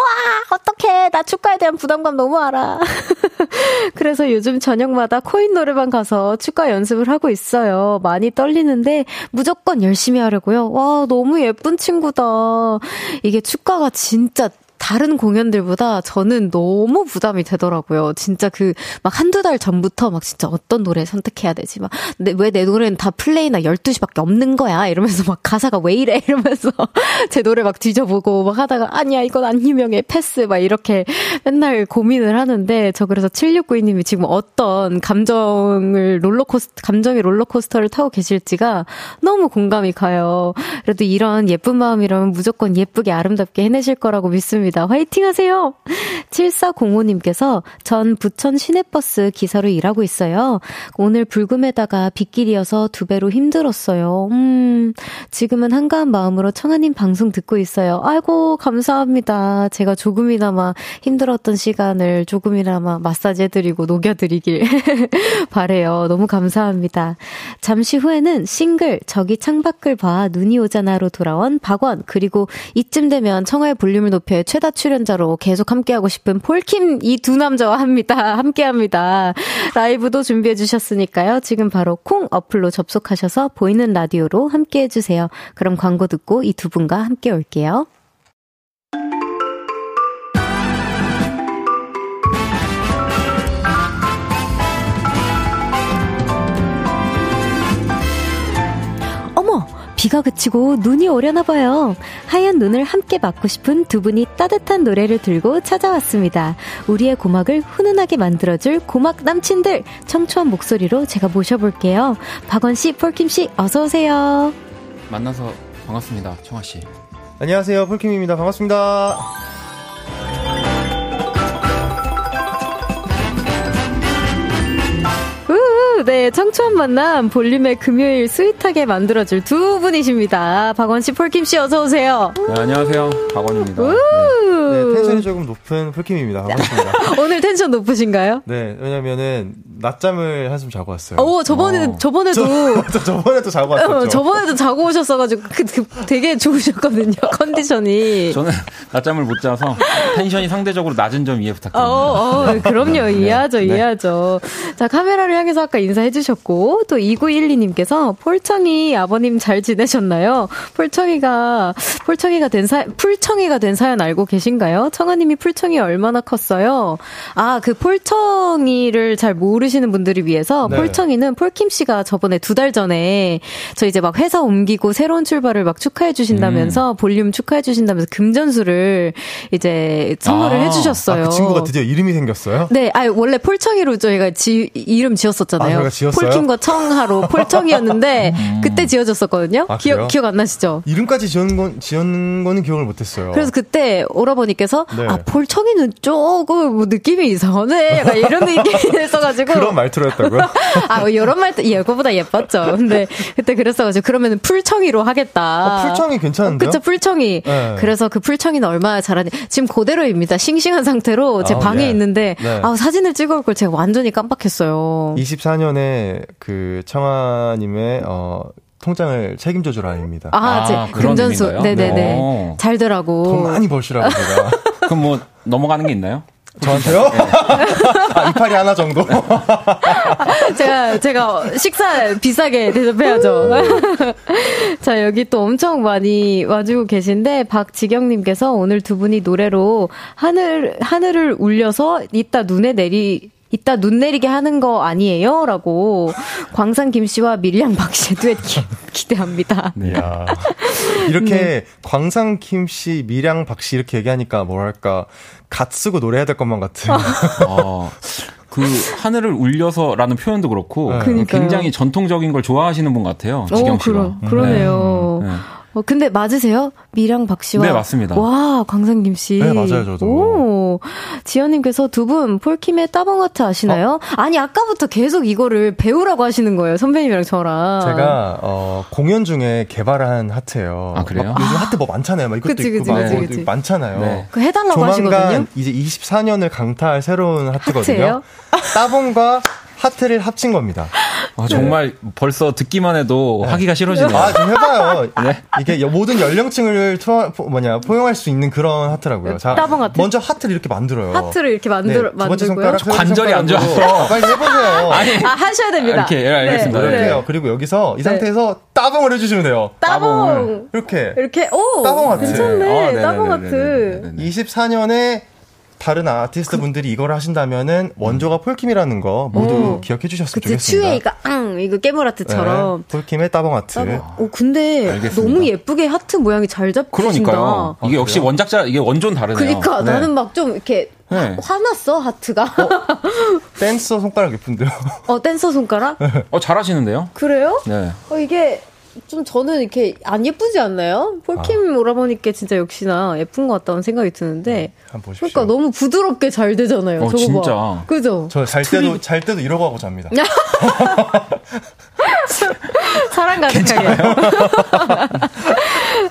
[SPEAKER 1] 어떡해. 나 축가에 대한 부담감 너무 알아. 그래서 요즘 저녁마다 코인 노래방 가서 축가 연습을 하고 있어요. 많이 떨리는데 무조건 열심히 하려고요. 와, 너무 예쁜 친구다. 이게 축가가 진짜 다른 공연들보다 저는 너무 부담이 되더라고요. 진짜 그 막 한두 달 전부터 막 진짜 어떤 노래 선택해야 되지? 막 왜 내 노래는 다 플레이나 12시밖에 없는 거야? 이러면서 막 가사가 왜 이래? 이러면서 제 노래 막 뒤져보고 막 하다가 아니야 이건 안 유명해 패스 막 이렇게 맨날 고민을 하는데 저 그래서 7692님이 지금 어떤 감정을 롤러코스터 감정의 롤러코스터를 타고 계실지가 너무 공감이 가요. 그래도 이런 예쁜 마음이라면 무조건 예쁘게 아름답게 해내실 거라고 믿습니다. 감사합니다. 화이팅 하세요! 7405님께서 전 부천 시내버스 기사로 일하고 있어요. 오늘 불금에다가 빗길이어서 두 배로 힘들었어요. 음, 지금은 한가한 마음으로 청아님 방송 듣고 있어요. 아이고, 감사합니다. 제가 조금이나마 힘들었던 시간을 조금이나마 마사지 해드리고 녹여드리길 바래요. 너무 감사합니다. 잠시 후에는 싱글 저기 창밖을 봐 눈이 오잖아로 돌아온 박원 그리고 이쯤 되면 청아의 볼륨을 높여 최 최다 출연자로 계속 함께하고 싶은 폴킴 이 두 남자와 합니다. 함께합니다. 라이브도 준비해 주셨으니까요. 지금 바로 콩 어플로 접속하셔서 보이는 라디오로 함께해 주세요. 그럼 광고 듣고 이 두 분과 함께 올게요. 비가 그치고 눈이 오려나 봐요. 하얀 눈을 함께 맞고 싶은 두 분이 따뜻한 노래를 들고 찾아왔습니다. 우리의 고막을 훈훈하게 만들어줄 고막 남친들 청초한 목소리로 제가 모셔볼게요. 박원 씨, 폴킴 씨, 어서 오세요.
[SPEAKER 4] 만나서 반갑습니다, 청아 씨.
[SPEAKER 5] 안녕하세요, 폴킴입니다. 반갑습니다.
[SPEAKER 1] 네, 청초한 만남 볼륨의 금요일 sweet하게 만들어줄 두 분이십니다. 박원 씨, 폴킴 씨, 어서 오세요.
[SPEAKER 4] 네, 안녕하세요, 박원입니다. 네.
[SPEAKER 5] 네, 텐션이 조금 높은 폴킴입니다. 반갑습니다.
[SPEAKER 1] 오늘 텐션 높으신가요?
[SPEAKER 5] 네, 왜냐면은 낮잠을 한숨 자고 왔어요.
[SPEAKER 1] 오, 저번에 어. 저번에도
[SPEAKER 5] 저, 저번에도 자고 왔었죠.
[SPEAKER 1] 어, 저번에도 자고 오셨어가지고 그, 그, 되게 좋으셨거든요. 컨디션이.
[SPEAKER 4] 저는 낮잠을 못 자서 텐션이 상대적으로 낮은 점 이해 부탁드립니다.
[SPEAKER 1] 어, 어 그럼요, 네. 이해하죠, 네. 이해하죠. 자, 카메라를 향해서 아까 인사해주셨고, 또 2912님께서 폴청이 아버님 잘 지내셨나요? 폴청이가, 폴청이가 된 사, 풀청이가 된 사연 알고 계신가요? 청아님이 풀청이 얼마나 컸어요? 아, 그 폴청이를 잘 모르시 는 분들을 위해서 네. 폴청이는 폴킴 씨가 저번에 두 달 전에 저 이제 막 회사 옮기고 새로운 출발을 막 축하해 주신다면서 음. 볼륨 축하해 주신다면서 금전수를 이제 선물을 아, 해주셨어요. 아,
[SPEAKER 5] 그 친구가 드디어 이름이 생겼어요?
[SPEAKER 1] 네, 아 원래 폴청이로 저희가 지, 이름 지었었잖아요. 아, 폴킴과 청하로 폴청이었는데 음. 그때 지어졌었거든요. 아, 기억 기억 안 나시죠?
[SPEAKER 5] 이름까지 지은 건 지은 거는 기억을 못했어요.
[SPEAKER 1] 그래서 그때 오라버니께서 네. 아 폴청이는 조금 뭐 느낌이 이상하네. 약간 이런 느낌이 있어가지고
[SPEAKER 5] 그런 말투로 했다고요?
[SPEAKER 1] 아 이런 말투 이거보다 예뻤죠. 근데 그때 그랬어가지고 그러면은 풀청이로 하겠다.
[SPEAKER 5] 어, 풀청이 괜찮은데요?
[SPEAKER 1] 그쵸 풀청이. 네. 그래서 그 풀청이는 얼마나 잘하니 지금 그대로입니다. 싱싱한 상태로 제 아, 방에 예. 있는데 네. 아 사진을 찍어올 걸 제가 완전히 깜빡했어요.
[SPEAKER 5] 24년에 그 청아님의 어 통장을 책임져 줄 아입니다.
[SPEAKER 1] 아, 아 금전수. 네네네. 네. 잘더라고.
[SPEAKER 5] 돈 많이 벌시라고 제가.
[SPEAKER 4] 그럼 뭐 넘어가는 게 있나요?
[SPEAKER 5] 저한테요? 네. 아, 이파리 하나 정도?
[SPEAKER 1] 제가, 제가 식사 비싸게 대접해야죠. 자, 여기 또 엄청 많이 와주고 계신데, 박지경님께서 오늘 두 분이 노래로 하늘, 하늘을 울려서 이따 눈에 내리, 이따 눈 내리게 하는 거 아니에요? 라고 광산 김 씨와 밀양 박씨 듀엣 기, 대합니다
[SPEAKER 5] 네. 이렇게 네. 광산 김 씨, 밀양 박 씨 이렇게 얘기하니까 뭐랄까 갓 쓰고 노래해야 될 것만 같은. 어.
[SPEAKER 4] 그 하늘을 울려서라는 표현도 그렇고 네. 굉장히 전통적인 걸 좋아하시는 분 같아요. 지경 씨가. 그러,
[SPEAKER 1] 그러네요. 네. 네. 어, 근데 맞으세요? 미랑 박 씨와?
[SPEAKER 4] 네, 맞습니다.
[SPEAKER 1] 와, 광산김 씨.
[SPEAKER 5] 네, 맞아요, 저도. 오.
[SPEAKER 1] 오, 지연님께서 두 분 폴킴의 따봉하트 아시나요? 어? 아니, 아까부터 계속 이거를 배우라고 하시는 거예요. 선배님이랑 저랑.
[SPEAKER 5] 제가, 어, 공연 중에 개발한 하트예요.
[SPEAKER 4] 아, 그래요?
[SPEAKER 5] 요즘 하트 뭐 많잖아요. 막 이것도 그치, 있고, 그치, 막 그치, 뭐 그치. 많잖아요. 네.
[SPEAKER 1] 그 해달라고
[SPEAKER 5] 조만간
[SPEAKER 1] 하시거든요.
[SPEAKER 5] 이제 24년을 강타할 새로운 하트거든요. 하트예요? 따봉과 하트를 합친 겁니다.
[SPEAKER 4] 아, 정말 네. 벌써 듣기만 해도 네. 하기가 싫어지네요.
[SPEAKER 5] 아, 좀 해봐요. 네? 이게 모든 연령층을 투, 뭐냐, 포용할 수 있는 그런 하트라고요. 자, 따봉 하트. 먼저 하트를 이렇게 만들어요.
[SPEAKER 1] 하트를 이렇게 만들, 네, 만들고요.
[SPEAKER 4] 관절이 안 좋아서.
[SPEAKER 5] 빨리 해보세요.
[SPEAKER 1] 아니, 아, 하셔야 됩니다.
[SPEAKER 4] 이렇게, 예, 알겠습니다.
[SPEAKER 5] 네. 이렇게요. 네. 그리고 여기서 이 상태에서 따봉을 해주시면 돼요.
[SPEAKER 1] 따봉.
[SPEAKER 5] 이렇게.
[SPEAKER 1] 이렇게, 오! 따봉 하트. 괜찮네. 아, 따봉 하트.
[SPEAKER 5] 24년에 다른 아티스트 분들이 이걸 하신다면은 원조가 폴킴이라는 거 모두 오. 기억해 주셨으면 그치, 좋겠습니다.
[SPEAKER 1] 츄에 이거 앙 이거 깨물 하트처럼
[SPEAKER 5] 네, 폴킴의 따봉 하트. 따봉.
[SPEAKER 1] 오 근데 알겠습니다. 너무 예쁘게 하트 모양이 잘 잡히신다. 그러니까요.
[SPEAKER 4] 이게 역시 원작자 이게 원조는 다르네요.
[SPEAKER 1] 그러니까 네. 나는 막 좀 이렇게 네. 화났어 하트가. 어,
[SPEAKER 5] 댄서 손가락 예쁜데요.
[SPEAKER 1] 어 댄서 손가락?
[SPEAKER 4] 어 잘하시는데요?
[SPEAKER 1] 그래요? 네. 어 이게 좀 저는 이렇게 안 예쁘지 않나요? 폴킴 아. 오라버니께 진짜 역시나 예쁜 것 같다는 생각이 드는데. 한번 보십시오. 그러니까 너무 부드럽게 잘 되잖아요. 어, 저거 진짜. 봐. 그죠?
[SPEAKER 5] 저 잘 때도 잘 때도 이러고 하고 잡니다.
[SPEAKER 1] 사랑 가득하게.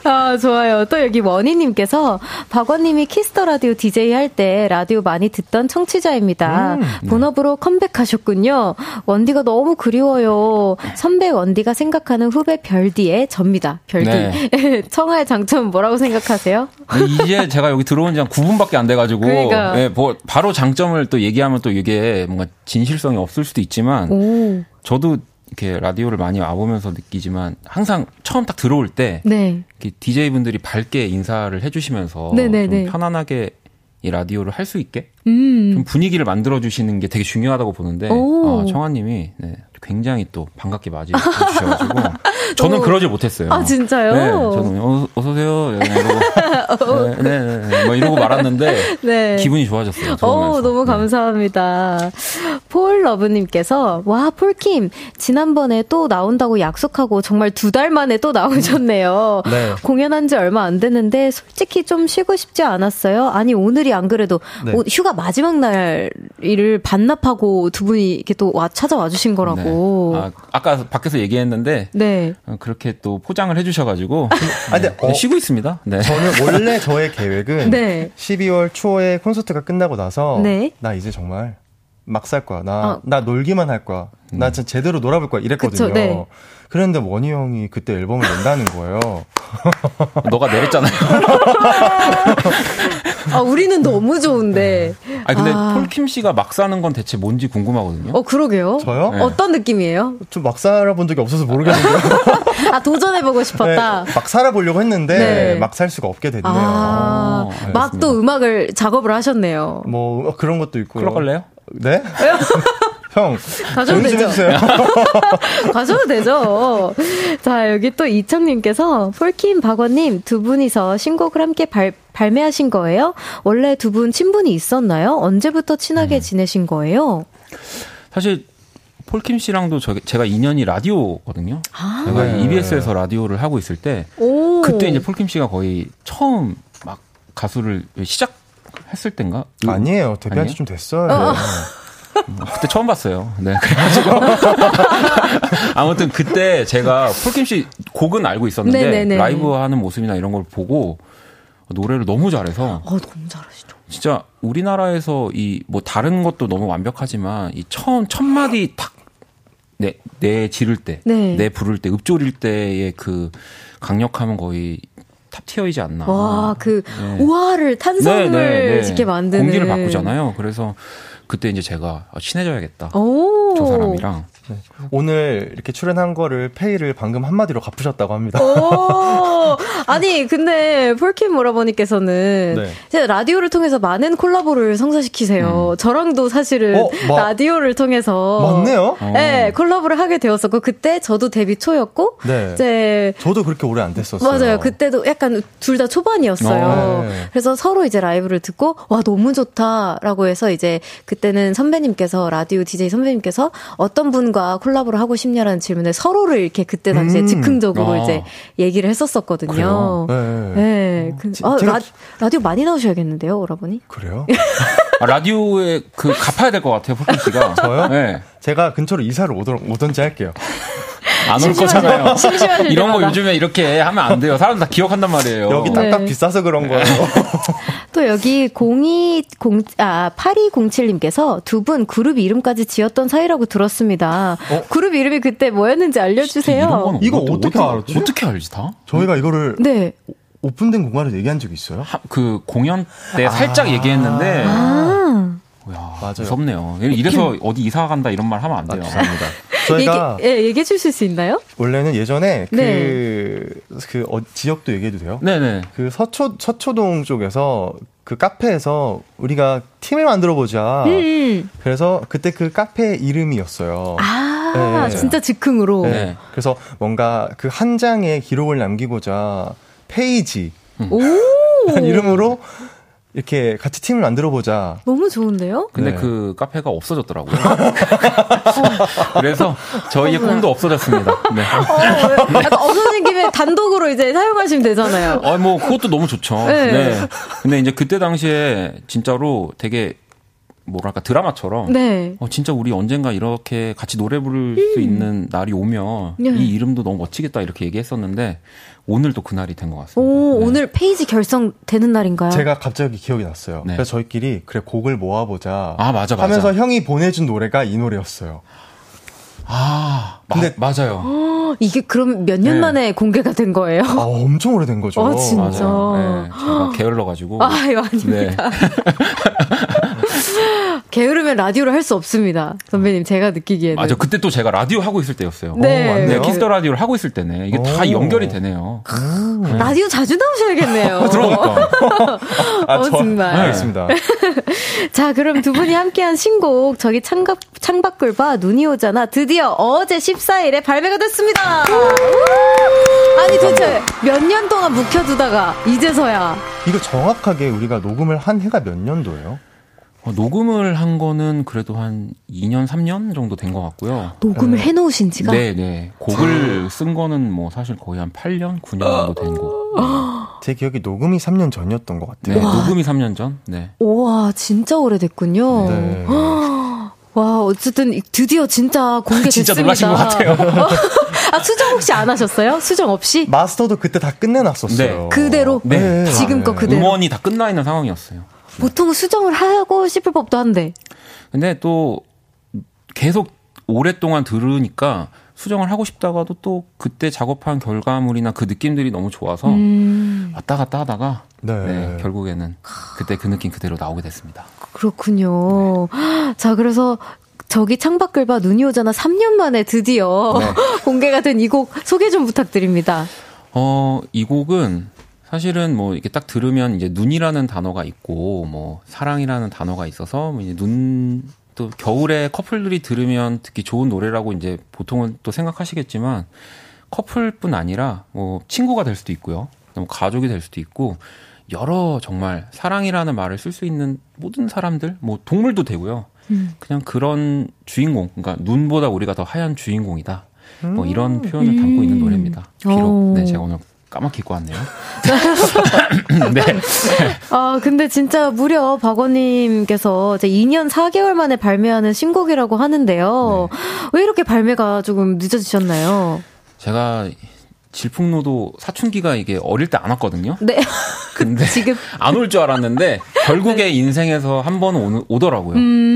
[SPEAKER 1] 아, 좋아요. 또 여기 원희님께서 박원님이 Kiss the Radio DJ 할 때 라디오 많이 듣던 청취자입니다. 음, 네. 본업으로 컴백하셨군요. 원디가 너무 그리워요. 선배 원디가 생각하는 후배 별디의 접니다. 별디. 네. 청하의 장점 뭐라고 생각하세요?
[SPEAKER 4] 네, 이제 제가 여기 들어온 지 한 9분밖에 안 돼가지고 그러니까. 네, 뭐 바로 장점을 또 얘기하면 또 이게 뭔가 진실성이 없을 수도 있지만 오. 저도 이렇게 라디오를 많이 와보면서 느끼지만 항상 처음 딱 들어올 때 네. DJ 분들이 밝게 인사를 해주시면서 좀 편안하게 이 라디오를 할 수 있게 음. 좀 분위기를 만들어 주시는 게 되게 중요하다고 보는데 어, 청아님이 네, 굉장히 또 반갑게 맞이해 주셔가지고 저는 어. 그러지 못했어요.
[SPEAKER 1] 아 진짜요?
[SPEAKER 4] 네, 저는 어, 어서 오세요. 이러고 네, 네, 네, 네, 뭐 이러고 말았는데 네. 기분이 좋아졌어요. 어,
[SPEAKER 1] 너무 네. 감사합니다. 폴 러브님께서 와 폴킴 지난번에 또 나온다고 약속하고 정말 두 달 만에 또 나오셨네요. 네. 공연한 지 얼마 안 됐는데 솔직히 좀 쉬고 싶지 않았어요. 아니 오늘이 안 그래도 네. 휴가 마지막 날 일을 반납하고 두 분이 이렇게 또 와 찾아와 주신 거라고.
[SPEAKER 4] 아, 아까 밖에서 얘기했는데 네. 어, 그렇게 또 포장을 해주셔가지고 아, 네, 어, 쉬고 있습니다. 네.
[SPEAKER 5] 저는 원래 저의 계획은 네. 12월 초에 콘서트가 끝나고 나서 네. 나 이제 정말 막 살 거야. 나, 어. 나 놀기만 할 거야. 음. 나 진짜 제대로 놀아볼 거야. 이랬거든요. 그쵸, 네. 그랬는데 원희 형이 그때 앨범을 낸다는 거예요.
[SPEAKER 4] 너가 내렸잖아요.
[SPEAKER 1] 아, 우리는 너무 좋은데.
[SPEAKER 4] 아 근데 아. 폴킴 씨가 막 사는 건 대체 뭔지 궁금하거든요.
[SPEAKER 1] 어, 그러게요.
[SPEAKER 5] 저요?
[SPEAKER 1] 네. 어떤 느낌이에요?
[SPEAKER 5] 좀 막 살아본 적이 없어서 모르겠는데요.
[SPEAKER 1] 아, 도전해보고 싶었다?
[SPEAKER 5] 네, 막 살아보려고 했는데, 네. 막살 수가 없게 됐네요. 아,
[SPEAKER 1] 어, 막또 음악을 작업을 하셨네요.
[SPEAKER 5] 뭐, 그런 것도 있고.
[SPEAKER 4] 클럽 갈래요?
[SPEAKER 5] 네? 형,
[SPEAKER 1] 가셔도 되죠. 가셔도 되죠. 자, 여기 또 이청님께서 폴킴 박원님 두 분이서 신곡을 함께 발, 발매하신 거예요? 원래 두 분 친분이 있었나요? 언제부터 친하게 음. 지내신 거예요?
[SPEAKER 4] 사실 폴킴 씨랑도 저, 제가 인연이 라디오거든요. 아~ 제가 EBS에서 라디오를 하고 있을 때 그때 이제 폴킴 씨가 거의 처음 막 가수를 시작 했을 땐가?
[SPEAKER 5] 아니에요. 데뷔한 지 좀 됐어요. 어.
[SPEAKER 4] 뭐 그때 처음 봤어요. 네. 그래가지고. 아무튼 그때 제가 폴킴 씨 곡은 알고 있었는데 네네네. 라이브 하는 모습이나 이런 걸 보고 노래를 너무 잘해서.
[SPEAKER 1] 어, 너무 잘하시죠.
[SPEAKER 4] 진짜 우리나라에서 이 뭐 다른 것도 너무 완벽하지만 이 처음 첫 마디 탁 내, 내 지를 때, 네. 내 부를 때, 읊조릴 때의 그 강력함은 거의 top tier이지 않나.
[SPEAKER 1] 와, 그 네. 우아를 탄성을 네, 네, 네. 짓게 만드는
[SPEAKER 4] 공기를 바꾸잖아요. 그래서 그때 이제 제가 친해져야겠다. 오. 저 사람이랑. 네.
[SPEAKER 5] 오늘 이렇게 출연한 거를 pay를 방금 한마디로 갚으셨다고 합니다.
[SPEAKER 1] 아니, 근데 폴킴 오라버니께서는 네. 라디오를 통해서 많은 콜라보를 성사시키세요. 음. 저랑도 사실은 어, 마, 라디오를 통해서
[SPEAKER 5] 맞네요.
[SPEAKER 1] 네, 콜라보를 하게 되었었고 그때 저도 데뷔 초였고 네. 이제
[SPEAKER 5] 저도 그렇게 오래 안 됐었어요.
[SPEAKER 1] 맞아요. 그때도 약간 둘 다 초반이었어요. 어, 네. 그래서 서로 이제 라이브를 듣고 와 너무 좋다라고 해서 이제 그때는 선배님께서 라디오 DJ 선배님께서 어떤 분과 콜라보를 하고 싶냐라는 질문에 서로를 이렇게 그때 당시에 음. 즉흥적으로 아. 이제 얘기를 했었었거든요. 네. 네. 네. 그, 아, 라, 라디오 많이 나오셔야겠는데요, 오라버니?
[SPEAKER 5] 그래요?
[SPEAKER 4] 아, 라디오에 그 갚아야 될 것 같아요, 폴킴 씨가.
[SPEAKER 5] 저요? 네. 제가 근처로 이사를 오던, 오던지 할게요.
[SPEAKER 4] 안올 거잖아요. 이런 거 요즘에 이렇게 하면 안 돼요. 사람 다 기억한단 말이에요.
[SPEAKER 5] 여기 땅값 네. 비싸서 그런 거예요.
[SPEAKER 1] 또 여기 020, 아, 8207님께서 두 분 그룹 이름까지 지었던 사이라고 들었습니다. 어? 그룹 이름이 그때 뭐였는지 알려주세요.
[SPEAKER 5] 이거 어떻게 알았지?
[SPEAKER 4] 어떻게 알지 다?
[SPEAKER 5] 저희가 이거를. 네. 오픈된 공간에서 얘기한 적 있어요?
[SPEAKER 4] 하, 그 공연 때 아~ 살짝 얘기했는데. 아~ 야, 맞아요. 무섭네요. 이래서 어디 이사 간다 이런 말 하면 안 돼요.
[SPEAKER 5] 감사합니다. 저희가
[SPEAKER 1] 얘기, 예, 얘기해 주실 수 있나요?
[SPEAKER 5] 원래는 예전에 그, 네. 그 어, 지역도 얘기해도 돼요?
[SPEAKER 4] 네네.
[SPEAKER 5] 그 서초 서초동 쪽에서 그 카페에서 우리가 팀을 만들어 보자. 음, 음. 그래서 그때 그 카페 이름이었어요.
[SPEAKER 1] 아, 네. 진짜 즉흥으로. 네.
[SPEAKER 5] 그래서 뭔가 그 한 장의 기록을 남기고자 페이지 음. 이름으로 이렇게 같이 팀을 만들어 보자.
[SPEAKER 1] 너무 좋은데요?
[SPEAKER 4] 근데 네. 그 카페가 없어졌더라고요. 그래서 저희의 꿈도 없어졌습니다. 네.
[SPEAKER 1] 어, 약간 없어진 김에 단독으로 이제 사용하시면 되잖아요.
[SPEAKER 4] 아, 뭐 그것도 너무 좋죠. 네. 네. 근데 이제 그때 당시에 진짜로 되게 뭐랄까 드라마처럼 네. 어, 진짜 우리 언젠가 이렇게 같이 노래 부를 음. 수 있는 날이 오면 네. 이 이름도 너무 멋지겠다 이렇게 얘기했었는데 오늘도 그 날이 된 것 같습니다.
[SPEAKER 1] 오, 네. 오늘 페이지 결성되는 날인가요?
[SPEAKER 5] 제가 갑자기 기억이 났어요. 네. 그래서 저희끼리 그래 곡을 모아보자
[SPEAKER 4] 아, 맞아, 맞아.
[SPEAKER 5] 하면서 형이 보내준 노래가 이 노래였어요.
[SPEAKER 4] 아, 근데 마, 맞아요.
[SPEAKER 1] 어, 이게 그럼 몇년 네. 만에 공개가 된 거예요?
[SPEAKER 5] 아, 엄청 오래된 거죠.
[SPEAKER 1] 아, 진짜. 네,
[SPEAKER 4] 제가 게을러 가지고.
[SPEAKER 1] 아, 이거 아닙니다. 네. 게으르면 라디오를 할 수 없습니다. 선배님, 제가 느끼기에는.
[SPEAKER 4] 맞아, 그때 또 제가 라디오 하고 있을 때였어요. 네. 네, Kiss the Radio를 하고 있을 때네. 이게 오. 다 연결이 되네요.
[SPEAKER 1] 네. 라디오 자주 나오셔야겠네요.
[SPEAKER 4] 그러니까.
[SPEAKER 5] 아, 어, 정말. 알겠습니다.
[SPEAKER 1] 자, 그럼 두 분이 함께한 신곡, 저기 창밖, 창밖을 봐, 눈이 오잖아. 드디어 어제 14일에 발매가 됐습니다. 아니, 도대체 몇 년 동안 묵혀두다가, 이제서야.
[SPEAKER 5] 이거 정확하게 우리가 녹음을 한 해가 몇 년도예요?
[SPEAKER 4] 어, 녹음을 한 거는 그래도 한 2년, 3년 정도 된 것 같고요.
[SPEAKER 1] 녹음을 네. 해놓으신 지가?
[SPEAKER 4] 네, 네. 곡을 쓴 거는 뭐 사실 거의 한 8년, 9년 정도 된 거. 네.
[SPEAKER 5] 제 기억이 녹음이 3년 전이었던 것 같아요.
[SPEAKER 4] 네, 녹음이 3년 전? 네.
[SPEAKER 1] 우와, 진짜 오래됐군요. 네. 와, 어쨌든 드디어 진짜 공개됐습니다.
[SPEAKER 4] 진짜 놀라신 것 같아요.
[SPEAKER 1] 아, 수정 혹시 안 하셨어요? 수정 없이?
[SPEAKER 5] 마스터도 그때 다 끝내놨었어요.
[SPEAKER 1] 네. 그대로? 네. 지금껏 그대로?
[SPEAKER 4] 음원이 다 끝나 있는 상황이었어요.
[SPEAKER 1] 보통 수정을 하고 싶을 법도 한데.
[SPEAKER 4] 근데 또 계속 오랫동안 들으니까 수정을 하고 싶다가도 또 그때 작업한 결과물이나 그 느낌들이 너무 좋아서 음. 왔다 갔다 하다가 네. 네, 결국에는 그때 그 느낌 그대로 나오게 됐습니다.
[SPEAKER 1] 그렇군요. 네. 자, 그래서 저기 창밖을 봐 눈이 오잖아 3년 만에 드디어 네. 공개가 된 이 곡 소개 좀 부탁드립니다.
[SPEAKER 4] 어, 이 곡은 사실은 뭐 이렇게 딱 들으면 이제 눈이라는 단어가 있고 뭐 사랑이라는 단어가 있어서 뭐 이제 눈 또 겨울에 커플들이 들으면 특히 좋은 노래라고 이제 보통은 또 생각하시겠지만 커플뿐 아니라 뭐 친구가 될 수도 있고요. 뭐 가족이 될 수도 있고 여러 정말 사랑이라는 말을 쓸 수 있는 모든 사람들 뭐 동물도 되고요. 음. 그냥 그런 주인공 그러니까 눈보다 우리가 더 하얀 주인공이다. 뭐 이런 음. 표현을 담고 있는 노래입니다. 비록 네 제가 오늘 까맣게 입고 왔네요.
[SPEAKER 1] 네. 아, 근데 진짜 무려 박원님께서 이제 2년 4개월 만에 발매하는 신곡이라고 하는데요. 네. 왜 이렇게 발매가 조금 늦어지셨나요?
[SPEAKER 4] 제가 질풍노도 사춘기가 이게 어릴 때 안 왔거든요.
[SPEAKER 1] 네.
[SPEAKER 4] 근데 지금 안 올 줄 알았는데 결국에 네. 인생에서 한 번은 오더라고요. 음.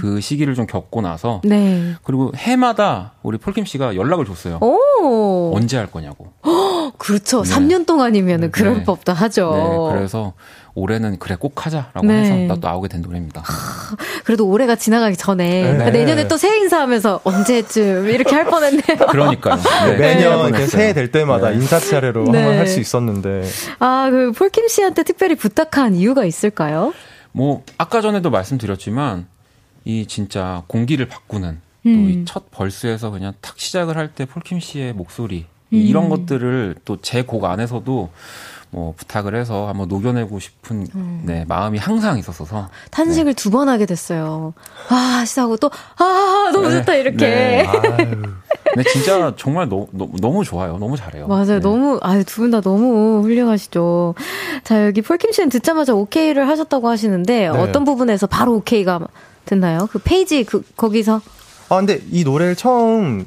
[SPEAKER 4] 그 시기를 좀 겪고 나서 네. 그리고 해마다 우리 폴킴 씨가 연락을 줬어요. 오. 언제 할 거냐고.
[SPEAKER 1] 그렇죠. 네. 3년 동안이면 은 그럴 네. 법도 하죠.
[SPEAKER 4] 네. 그래서 올해는 그래 꼭 하자라고 네. 해서 나 또 나오게 된 노래입니다. 하,
[SPEAKER 1] 그래도 올해가 지나가기 전에 네. 내년에 또 새해 인사하면서 언제쯤 이렇게 할 뻔했네요.
[SPEAKER 4] 그러니까요.
[SPEAKER 5] 네. 매년 네. 새해 될 때마다 네. 인사 차례로 네. 한번 할 수 있었는데.
[SPEAKER 1] 아, 그 폴킴 씨한테 특별히 부탁한 이유가 있을까요?
[SPEAKER 4] 뭐 아까 전에도 말씀드렸지만 이 진짜 공기를 바꾸는 음. 또이 첫 벌스에서 그냥 탁 시작을 할 때 폴킴 씨의 목소리 음. 이런 것들을 또 제 곡 안에서도 뭐 부탁을 해서 한번 녹여내고 싶은 음. 네, 마음이 항상 있었어서
[SPEAKER 1] 탄식을 네. 두번 하게 됐어요. 아, 시작하고 또 아, 너무 네. 좋다 이렇게. 네.
[SPEAKER 6] 근데 진짜 정말 너, 너, 너무 좋아요. 너무 잘해요.
[SPEAKER 1] 맞아요. 네. 너무, 아유, 두분 다 너무 훌륭하시죠. 자, 여기 폴킴 씨는 듣자마자 오케이를 하셨다고 하시는데, 네. 어떤 부분에서 바로 오케이가 됐나요? 그 페이지, 그, 거기서?
[SPEAKER 5] 아, 근데 이 노래를 처음,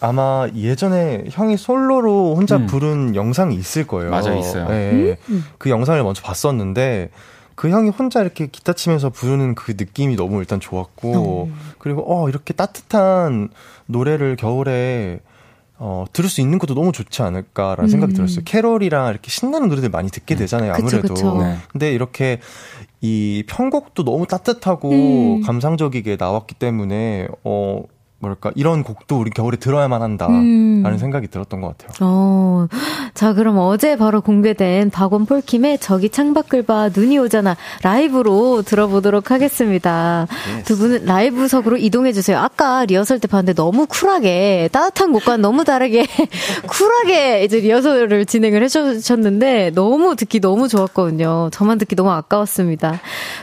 [SPEAKER 5] 아마 예전에 형이 솔로로 혼자 음. 부른 영상이 있을 거예요.
[SPEAKER 6] 맞아 있어요.
[SPEAKER 5] 네. 음? 그 영상을 먼저 봤었는데 그 형이 혼자 이렇게 기타 치면서 부르는 그 느낌이 너무 일단 좋았고 음. 그리고 어 이렇게 따뜻한 노래를 겨울에 어, 들을 수 있는 것도 너무 좋지 않을까라는 음. 생각이 들었어요. 캐롤이랑 이렇게 신나는 노래들 많이 듣게 음. 되잖아요, 아무래도. 그쵸, 그쵸. 네. 근데 이렇게 이 편곡도 너무 따뜻하고 음. 감상적이게 나왔기 때문에, 어, 뭐랄까 이런 곡도 우리 겨울에 들어야만 한다라는 음. 생각이 들었던 것 같아요.
[SPEAKER 1] 어, 자 그럼 어제 바로 공개된 박원 폴킴의 저기 창밖을 봐 눈이 오잖아 라이브로 들어보도록 하겠습니다. Yes. 두 분은 라이브석으로 이동해 주세요. 아까 리허설 때 봤는데 너무 쿨하게 따뜻한 곡과 너무 다르게 쿨하게 이제 리허설을 진행을 해주셨는데 너무 듣기 너무 좋았거든요. 저만 듣기 너무 아까웠습니다.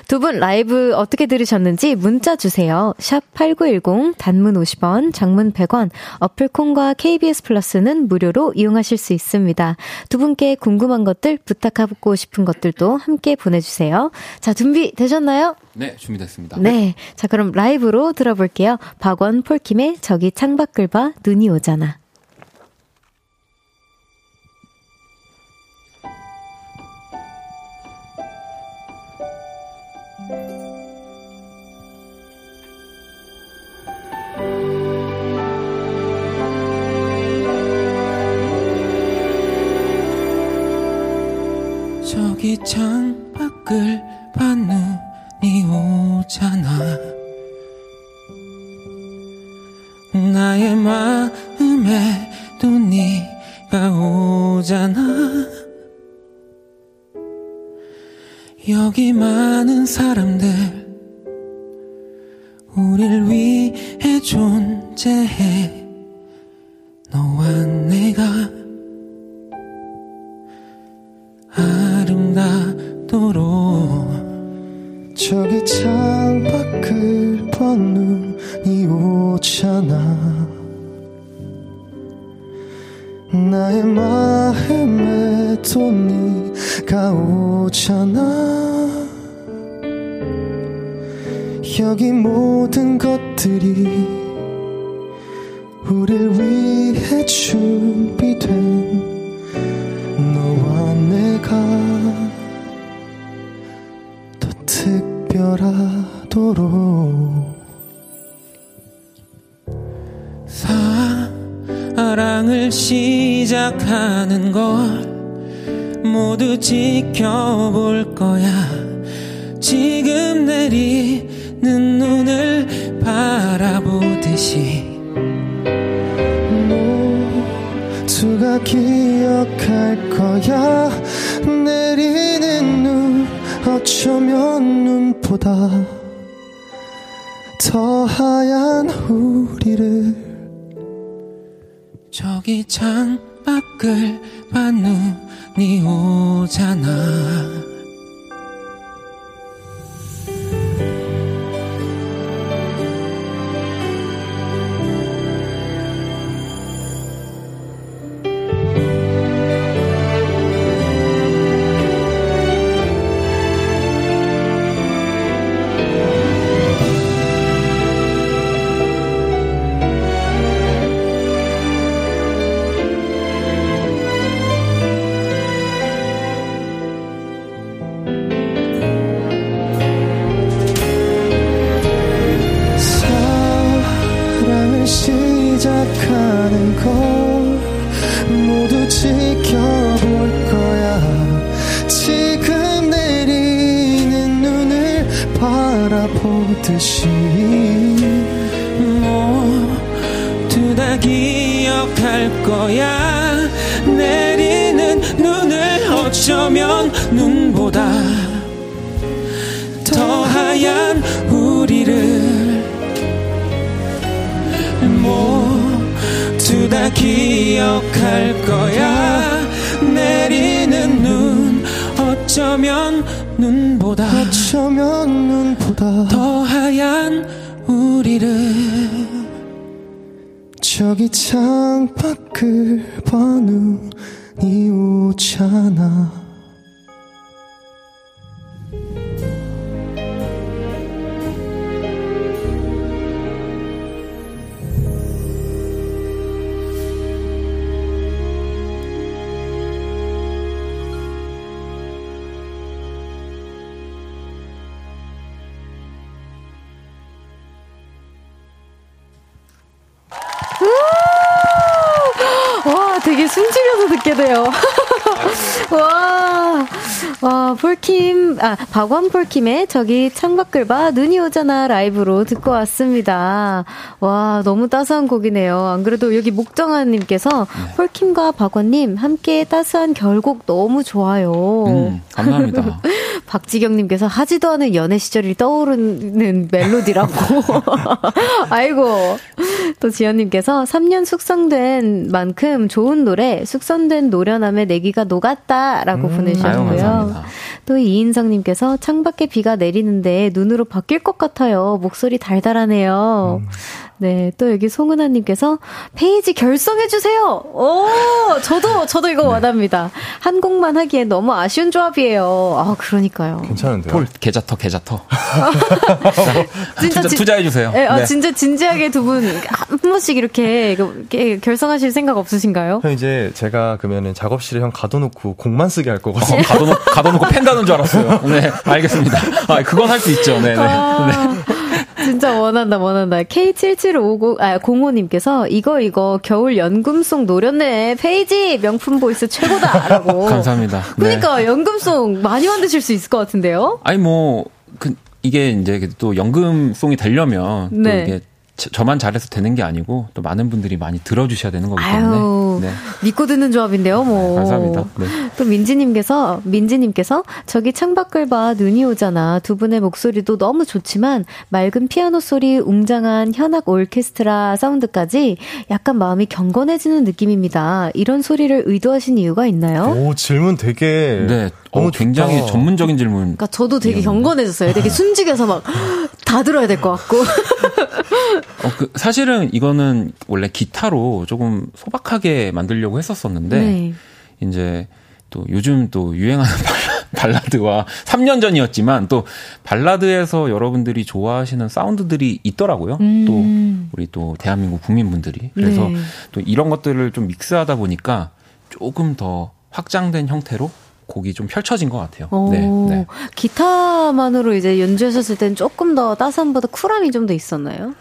[SPEAKER 1] 두 분 라이브 어떻게 들으셨는지 문자 주세요. 샵 #8910 단문 50 50원, 장문 100원, 어플 콘과 KBS 플러스는 무료로 이용하실 수 있습니다. 두 분께 궁금한 것들, 부탁하고 싶은 것들도 함께 보내주세요. 자, 준비 되셨나요?
[SPEAKER 6] 네, 준비됐습니다.
[SPEAKER 1] 네. 자, 그럼 라이브로 들어볼게요. 박원 폴킴의 저기 창밖을 봐, 눈이 오잖아.
[SPEAKER 4] 창밖을 봐눈 아,
[SPEAKER 1] 박원 폴킴의 저기 창밖을 봐, 눈이 오잖아 라이브로 듣고 왔습니다. 와, 너무 따스한 곡이네요. 안 그래도 여기 목정아님께서 네. 폴킴과 박원님 함께 따스한 결곡 너무 좋아요. 음,
[SPEAKER 4] 감사합니다.
[SPEAKER 1] 박지경님께서 하지도 않은 연애 시절이 떠오르는 멜로디라고. 아이고. 또 지연님께서 3년 숙성된 만큼 좋은 노래, 숙성된 노련함에 내기가 녹았다라고 음, 보내주셨고요. 또 이인성님께서 창밖에 비가 내리는데 눈으로 바뀔 것 같아요. 목소리 달달하네요. 음. 네, 또 여기 송은아님께서 페이지 결성해주세요! 오! 저도, 저도 이거 네. 원합니다. 한 곡만 하기엔 너무 아쉬운 조합이에요. 아, 그러니까요.
[SPEAKER 5] 괜찮은데요?
[SPEAKER 4] 폴, 계좌터, 계좌터. 진짜 투자, 투자해주세요.
[SPEAKER 1] 네, 아, 네. 진짜 진지하게 두 분 한 번씩 이렇게, 이렇게 결성하실 생각 없으신가요?
[SPEAKER 5] 형, 이제 제가 그러면은 작업실에 형 가둬놓고 곡만 쓰게 할 거거든요.
[SPEAKER 4] 어, 가둬놓고, 가둬놓고 팬다는 줄 알았어요. 네, 알겠습니다. 아, 그건 할 수 있죠. 네네. 네. 아,
[SPEAKER 1] 네. 진짜 원한다, 원한다. K7750, 아, 05님께서 이거, 이거 겨울 연금송 노렸네. 페이지 명품 voice 최고다. 라고.
[SPEAKER 4] 감사합니다.
[SPEAKER 1] 그러니까 네. 연금송 많이 만드실 수 있을 것 같은데요?
[SPEAKER 4] 아니, 뭐, 그, 이게 이제 또 연금송이 되려면 네. 또 이게 저만 잘해서 되는 게 아니고 또 많은 분들이 많이 들어주셔야 되는 거기 때문에 아유,
[SPEAKER 1] 네. 믿고 듣는 조합인데요, 뭐.
[SPEAKER 4] 네, 감사합니다. 네.
[SPEAKER 1] 또 민지님께서 민지님께서 저기 창밖을 봐 눈이 오잖아 두 분의 목소리도 너무 좋지만 맑은 피아노 소리, 웅장한 현악 오케스트라 사운드까지 약간 마음이 경건해지는 느낌입니다. 이런 소리를 의도하신 이유가 있나요?
[SPEAKER 5] 오 질문 되게
[SPEAKER 4] 네, 어, 굉장히 전문적인 질문.
[SPEAKER 1] 그러니까 저도 되게 경건해졌어요. 되게 순직해서 막 다 들어야 될 것 같고.
[SPEAKER 4] 어, 그, 사실은 이거는 원래 기타로 조금 소박하게 만들려고 했었었는데, 네. 이제 또 요즘 또 유행하는 발라드와 3년 전이었지만 또 발라드에서 여러분들이 좋아하시는 사운드들이 있더라고요. 음. 또 우리 또 대한민국 국민분들이. 그래서 네. 또 이런 것들을 좀 믹스하다 보니까 조금 더 확장된 형태로 곡이 좀 펼쳐진 것 같아요. 네, 네.
[SPEAKER 1] 기타만으로 이제 연주하셨을 땐 조금 더 따스함보다 쿨함이 좀 더 있었나요?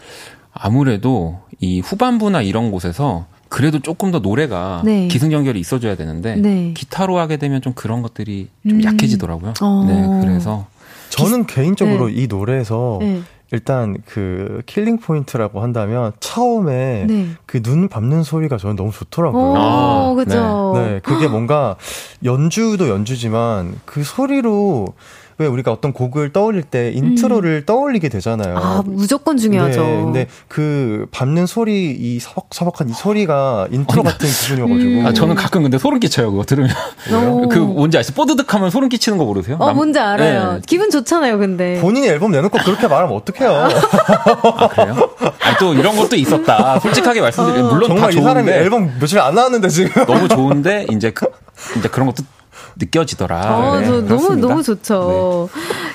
[SPEAKER 4] 아무래도 이 후반부나 이런 곳에서 그래도 조금 더 노래가 네. 기승전결이 있어줘야 되는데 네. 기타로 하게 되면 좀 그런 것들이 좀 음. 약해지더라고요. 어. 네, 그래서
[SPEAKER 5] 저는 기... 개인적으로 네. 이 노래에서 네. 일단 그 killing point라고 한다면 처음에 네. 그 눈 밟는 소리가 저는 너무 좋더라고요.
[SPEAKER 1] 아, 그죠.
[SPEAKER 5] 네. 네, 그게 뭔가 연주도 연주지만 그 소리로 왜 우리가 어떤 곡을 떠올릴 때 인트로를 음. 떠올리게 되잖아요.
[SPEAKER 1] 아, 무조건 중요하죠.
[SPEAKER 5] 네, 근데 그 밟는 소리, 이 서벅서벅한 이 소리가 인트로 같은 기분이어가지고.
[SPEAKER 4] 음. 아, 저는 가끔 근데 소름 끼쳐요, 그거 들으면. 그 뭔지 아시죠? 뽀드득 하면 소름 끼치는 거 모르세요?
[SPEAKER 1] 어, 남... 뭔지 알아요. 네. 기분 좋잖아요, 근데.
[SPEAKER 5] 본인이 앨범 내놓고 그렇게 말하면 어떡해요.
[SPEAKER 4] 아, 그래요? 아, 또 이런 것도 있었다. 솔직하게 말씀드리면, 어. 물론
[SPEAKER 5] 정말
[SPEAKER 4] 다 좋은데.
[SPEAKER 5] 이 사람이 앨범 며칠 안 나왔는데 지금.
[SPEAKER 4] 너무 좋은데, 이제 그, 이제 그런 것도 느껴지더라.
[SPEAKER 1] 어, 네, 너무 너무 좋죠.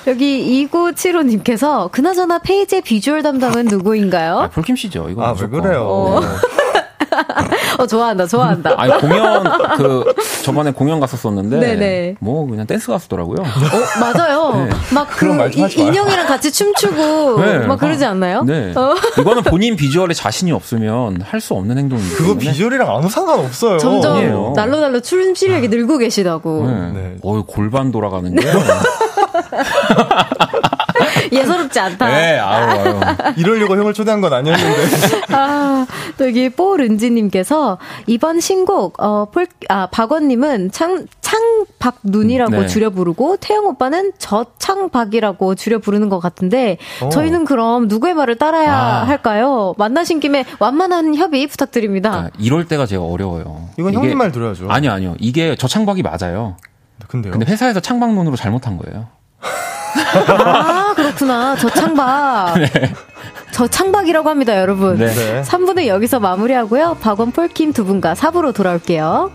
[SPEAKER 1] 네. 여기 2975님께서 그나저나 페이지의 비주얼 담당은 누구인가요?
[SPEAKER 4] 아, 폴킴 씨죠. 이거
[SPEAKER 5] 아, 왜 그래요? 어. 네.
[SPEAKER 1] 어, 좋아한다, 좋아한다.
[SPEAKER 4] 아니, 공연, 그, 저번에 공연 갔었었는데. 네네. 뭐, 그냥 댄스 가수더라고요.
[SPEAKER 1] 어, 맞아요. 네. 막 그, 인형이랑 같이 춤추고, 네. 막 그러지 않나요?
[SPEAKER 4] 네. 어. 이거는 본인 비주얼에 자신이 없으면 할 수 없는 행동이에요.
[SPEAKER 5] 그거 비주얼이랑 아무 상관 없어요.
[SPEAKER 1] 점점 아니에요. 날로 날로 춤 실력이 늘고 계시다고.
[SPEAKER 4] 네. 네. 어 골반 돌아가는 게.
[SPEAKER 1] 예사롭지 않다.
[SPEAKER 4] 네, 아유, 아유.
[SPEAKER 5] 이러려고 형을 초대한 건 아니었는데.
[SPEAKER 1] 아, 또 여기 뽀른지님께서 이번 신곡, 어, 폴, 아, 박원님은 창, 창박눈이라고 네. 줄여 부르고 태영 오빠는 저창박이라고 줄여 부르는 것 같은데 오. 저희는 그럼 누구의 말을 따라야 아. 할까요? 만나신 김에 완만한 협의 부탁드립니다. 아,
[SPEAKER 4] 이럴 때가 제가 어려워요.
[SPEAKER 5] 이건 이게, 형님 말 들어야죠.
[SPEAKER 4] 아니요, 아니요. 이게 저창박이 맞아요.
[SPEAKER 5] 근데요?
[SPEAKER 4] 근데 회사에서 창박눈으로 잘못한 거예요.
[SPEAKER 1] 아, 그렇구나. 저 창박. 네. 저 창박이라고 합니다, 여러분. 네. 3부는 여기서 마무리하고요. 박원 폴킴 두 분과 4부로 돌아올게요.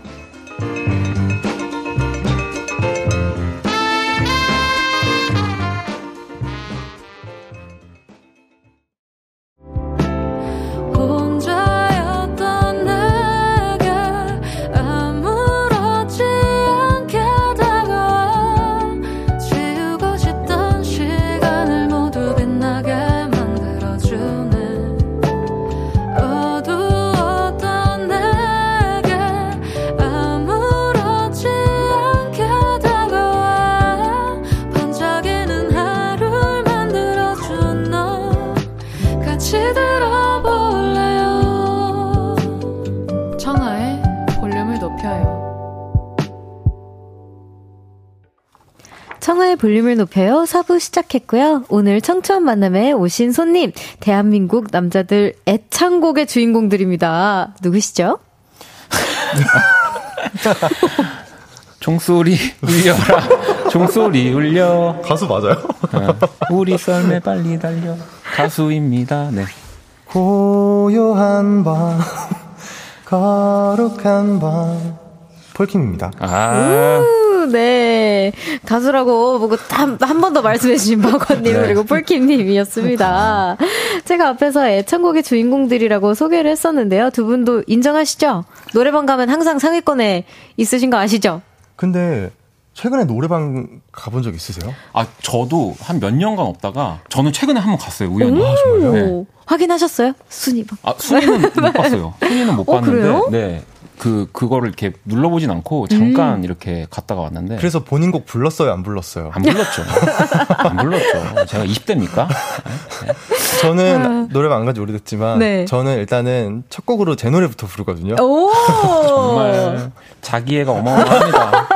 [SPEAKER 1] 볼륨을 높여요. 4부 시작했고요. 오늘 청초한 만남에 오신 손님, 대한민국 남자들 애창곡의 주인공들입니다. 누구시죠?
[SPEAKER 4] 종소리 울려라. 종소리 울려.
[SPEAKER 5] 가수 맞아요? 어,
[SPEAKER 4] 우리 썰매 빨리 달려. 가수입니다. 네.
[SPEAKER 5] 고요한 밤, 거룩한 밤. 폴킴입니다.
[SPEAKER 1] 아. 네. 가수라고 보고 한 번 더 말씀해 주신 박원님 네. 그리고 폴킴님이었습니다. 제가 앞에서 애창곡의 주인공들이라고 소개를 했었는데요. 두 분도 인정하시죠? 노래방 가면 항상 상위권에 있으신 거 아시죠?
[SPEAKER 5] 근데 최근에 노래방 가본 적 있으세요?
[SPEAKER 4] 아, 저도 한 몇 년간 없다가 저는 최근에 한 번 갔어요, 우연히.
[SPEAKER 5] 아, 정말요? 네.
[SPEAKER 1] 확인하셨어요? 순위.
[SPEAKER 4] 아, 순위는 못 봤어요. 순위는 못 어, 봤는데. 그래요? 네. 그 그거를 이렇게 눌러보진 않고 잠깐 음. 이렇게 갔다가 왔는데.
[SPEAKER 5] 그래서 본인 곡 불렀어요, 안 불렀어요?
[SPEAKER 4] 안 불렀죠. 안 불렀죠. 제가 20대입니까?
[SPEAKER 5] 네. 저는 아. 노래방 안 간지 오래됐지만 네. 저는 일단은 첫 곡으로 제 노래부터 부르거든요.
[SPEAKER 4] 정말 자기애가 어마어마합니다.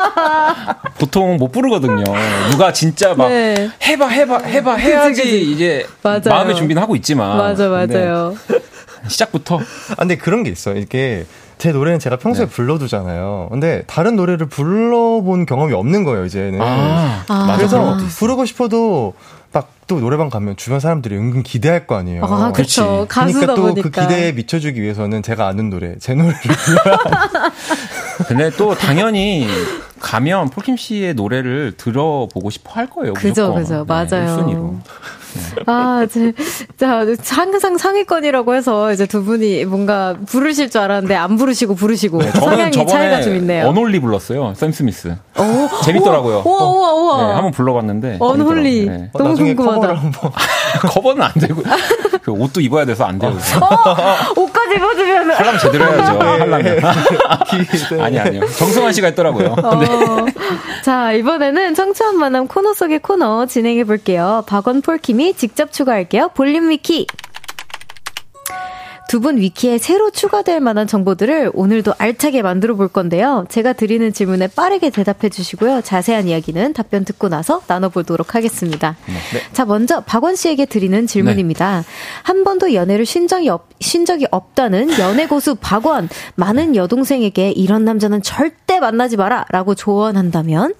[SPEAKER 4] 보통 못 부르거든요. 누가 진짜 막 네. 해봐 해봐 해봐 해야지 그치. 이제 맞아요. 마음의 준비는 하고 있지만
[SPEAKER 1] 맞아 맞아요.
[SPEAKER 4] 시작부터.
[SPEAKER 5] 아, 근데 그런 게 있어요. 이게 제 노래는 제가 평소에 네. 불러두잖아요. 근데 다른 노래를 불러본 경험이 없는 거예요, 이제는. 아, 아. 그래서 부르고 싶어도 딱 또 노래방 가면 주변 사람들이 은근 기대할 거 아니에요.
[SPEAKER 1] 아, 그렇죠.
[SPEAKER 5] 그러니까 또 그 기대에 미쳐주기 위해서는 제가 아는 노래, 제 노래를 불러야.
[SPEAKER 4] 근데 또 당연히 가면 폴킴 씨의 노래를 들어보고 싶어 할 거예요.
[SPEAKER 1] 그죠, 무조건. 그죠. 맞아요. 네, 1순위로. 아, 제, 자, 항상 상위권이라고 해서 이제 두 분이 뭔가 부르실 줄 알았는데 안 부르시고 부르시고 네, 성향이 차이가 좀 있네요.
[SPEAKER 4] Unholy 불렀어요. Sam Smith. 오, 재밌더라고요.
[SPEAKER 1] 우와, 우와, 우와.
[SPEAKER 4] 네, 한번 불러봤는데.
[SPEAKER 1] Unholy. 네. 너무 궁금하다.
[SPEAKER 5] 한번.
[SPEAKER 4] 커버는 안 되고. 그 옷도 입어야 돼서 안 돼요.
[SPEAKER 1] 어, 옷까지 입어주면.
[SPEAKER 4] 하려면 제대로 해야죠. 네. 하려면. 아니, 아니요. 정승환 씨가 했더라고요. 어. 네.
[SPEAKER 1] 자, 이번에는 청초한 만남 코너 속의 코너 진행해 볼게요. 박원 폴킴이 직접 추가할게요. 볼륨 위키. 두 분 위키에 새로 추가될 만한 정보들을 오늘도 알차게 만들어 볼 건데요. 제가 드리는 질문에 빠르게 대답해 주시고요. 자세한 이야기는 답변 듣고 나서 나눠보도록 하겠습니다. 네. 자, 먼저 박원 씨에게 드리는 질문입니다. 네. 한 번도 연애를 쉰 적이, 없, 쉰 적이 없다는 연애 고수 박원. 많은 여동생에게 이런 남자는 절대 만나지 마라 라고 조언한다면?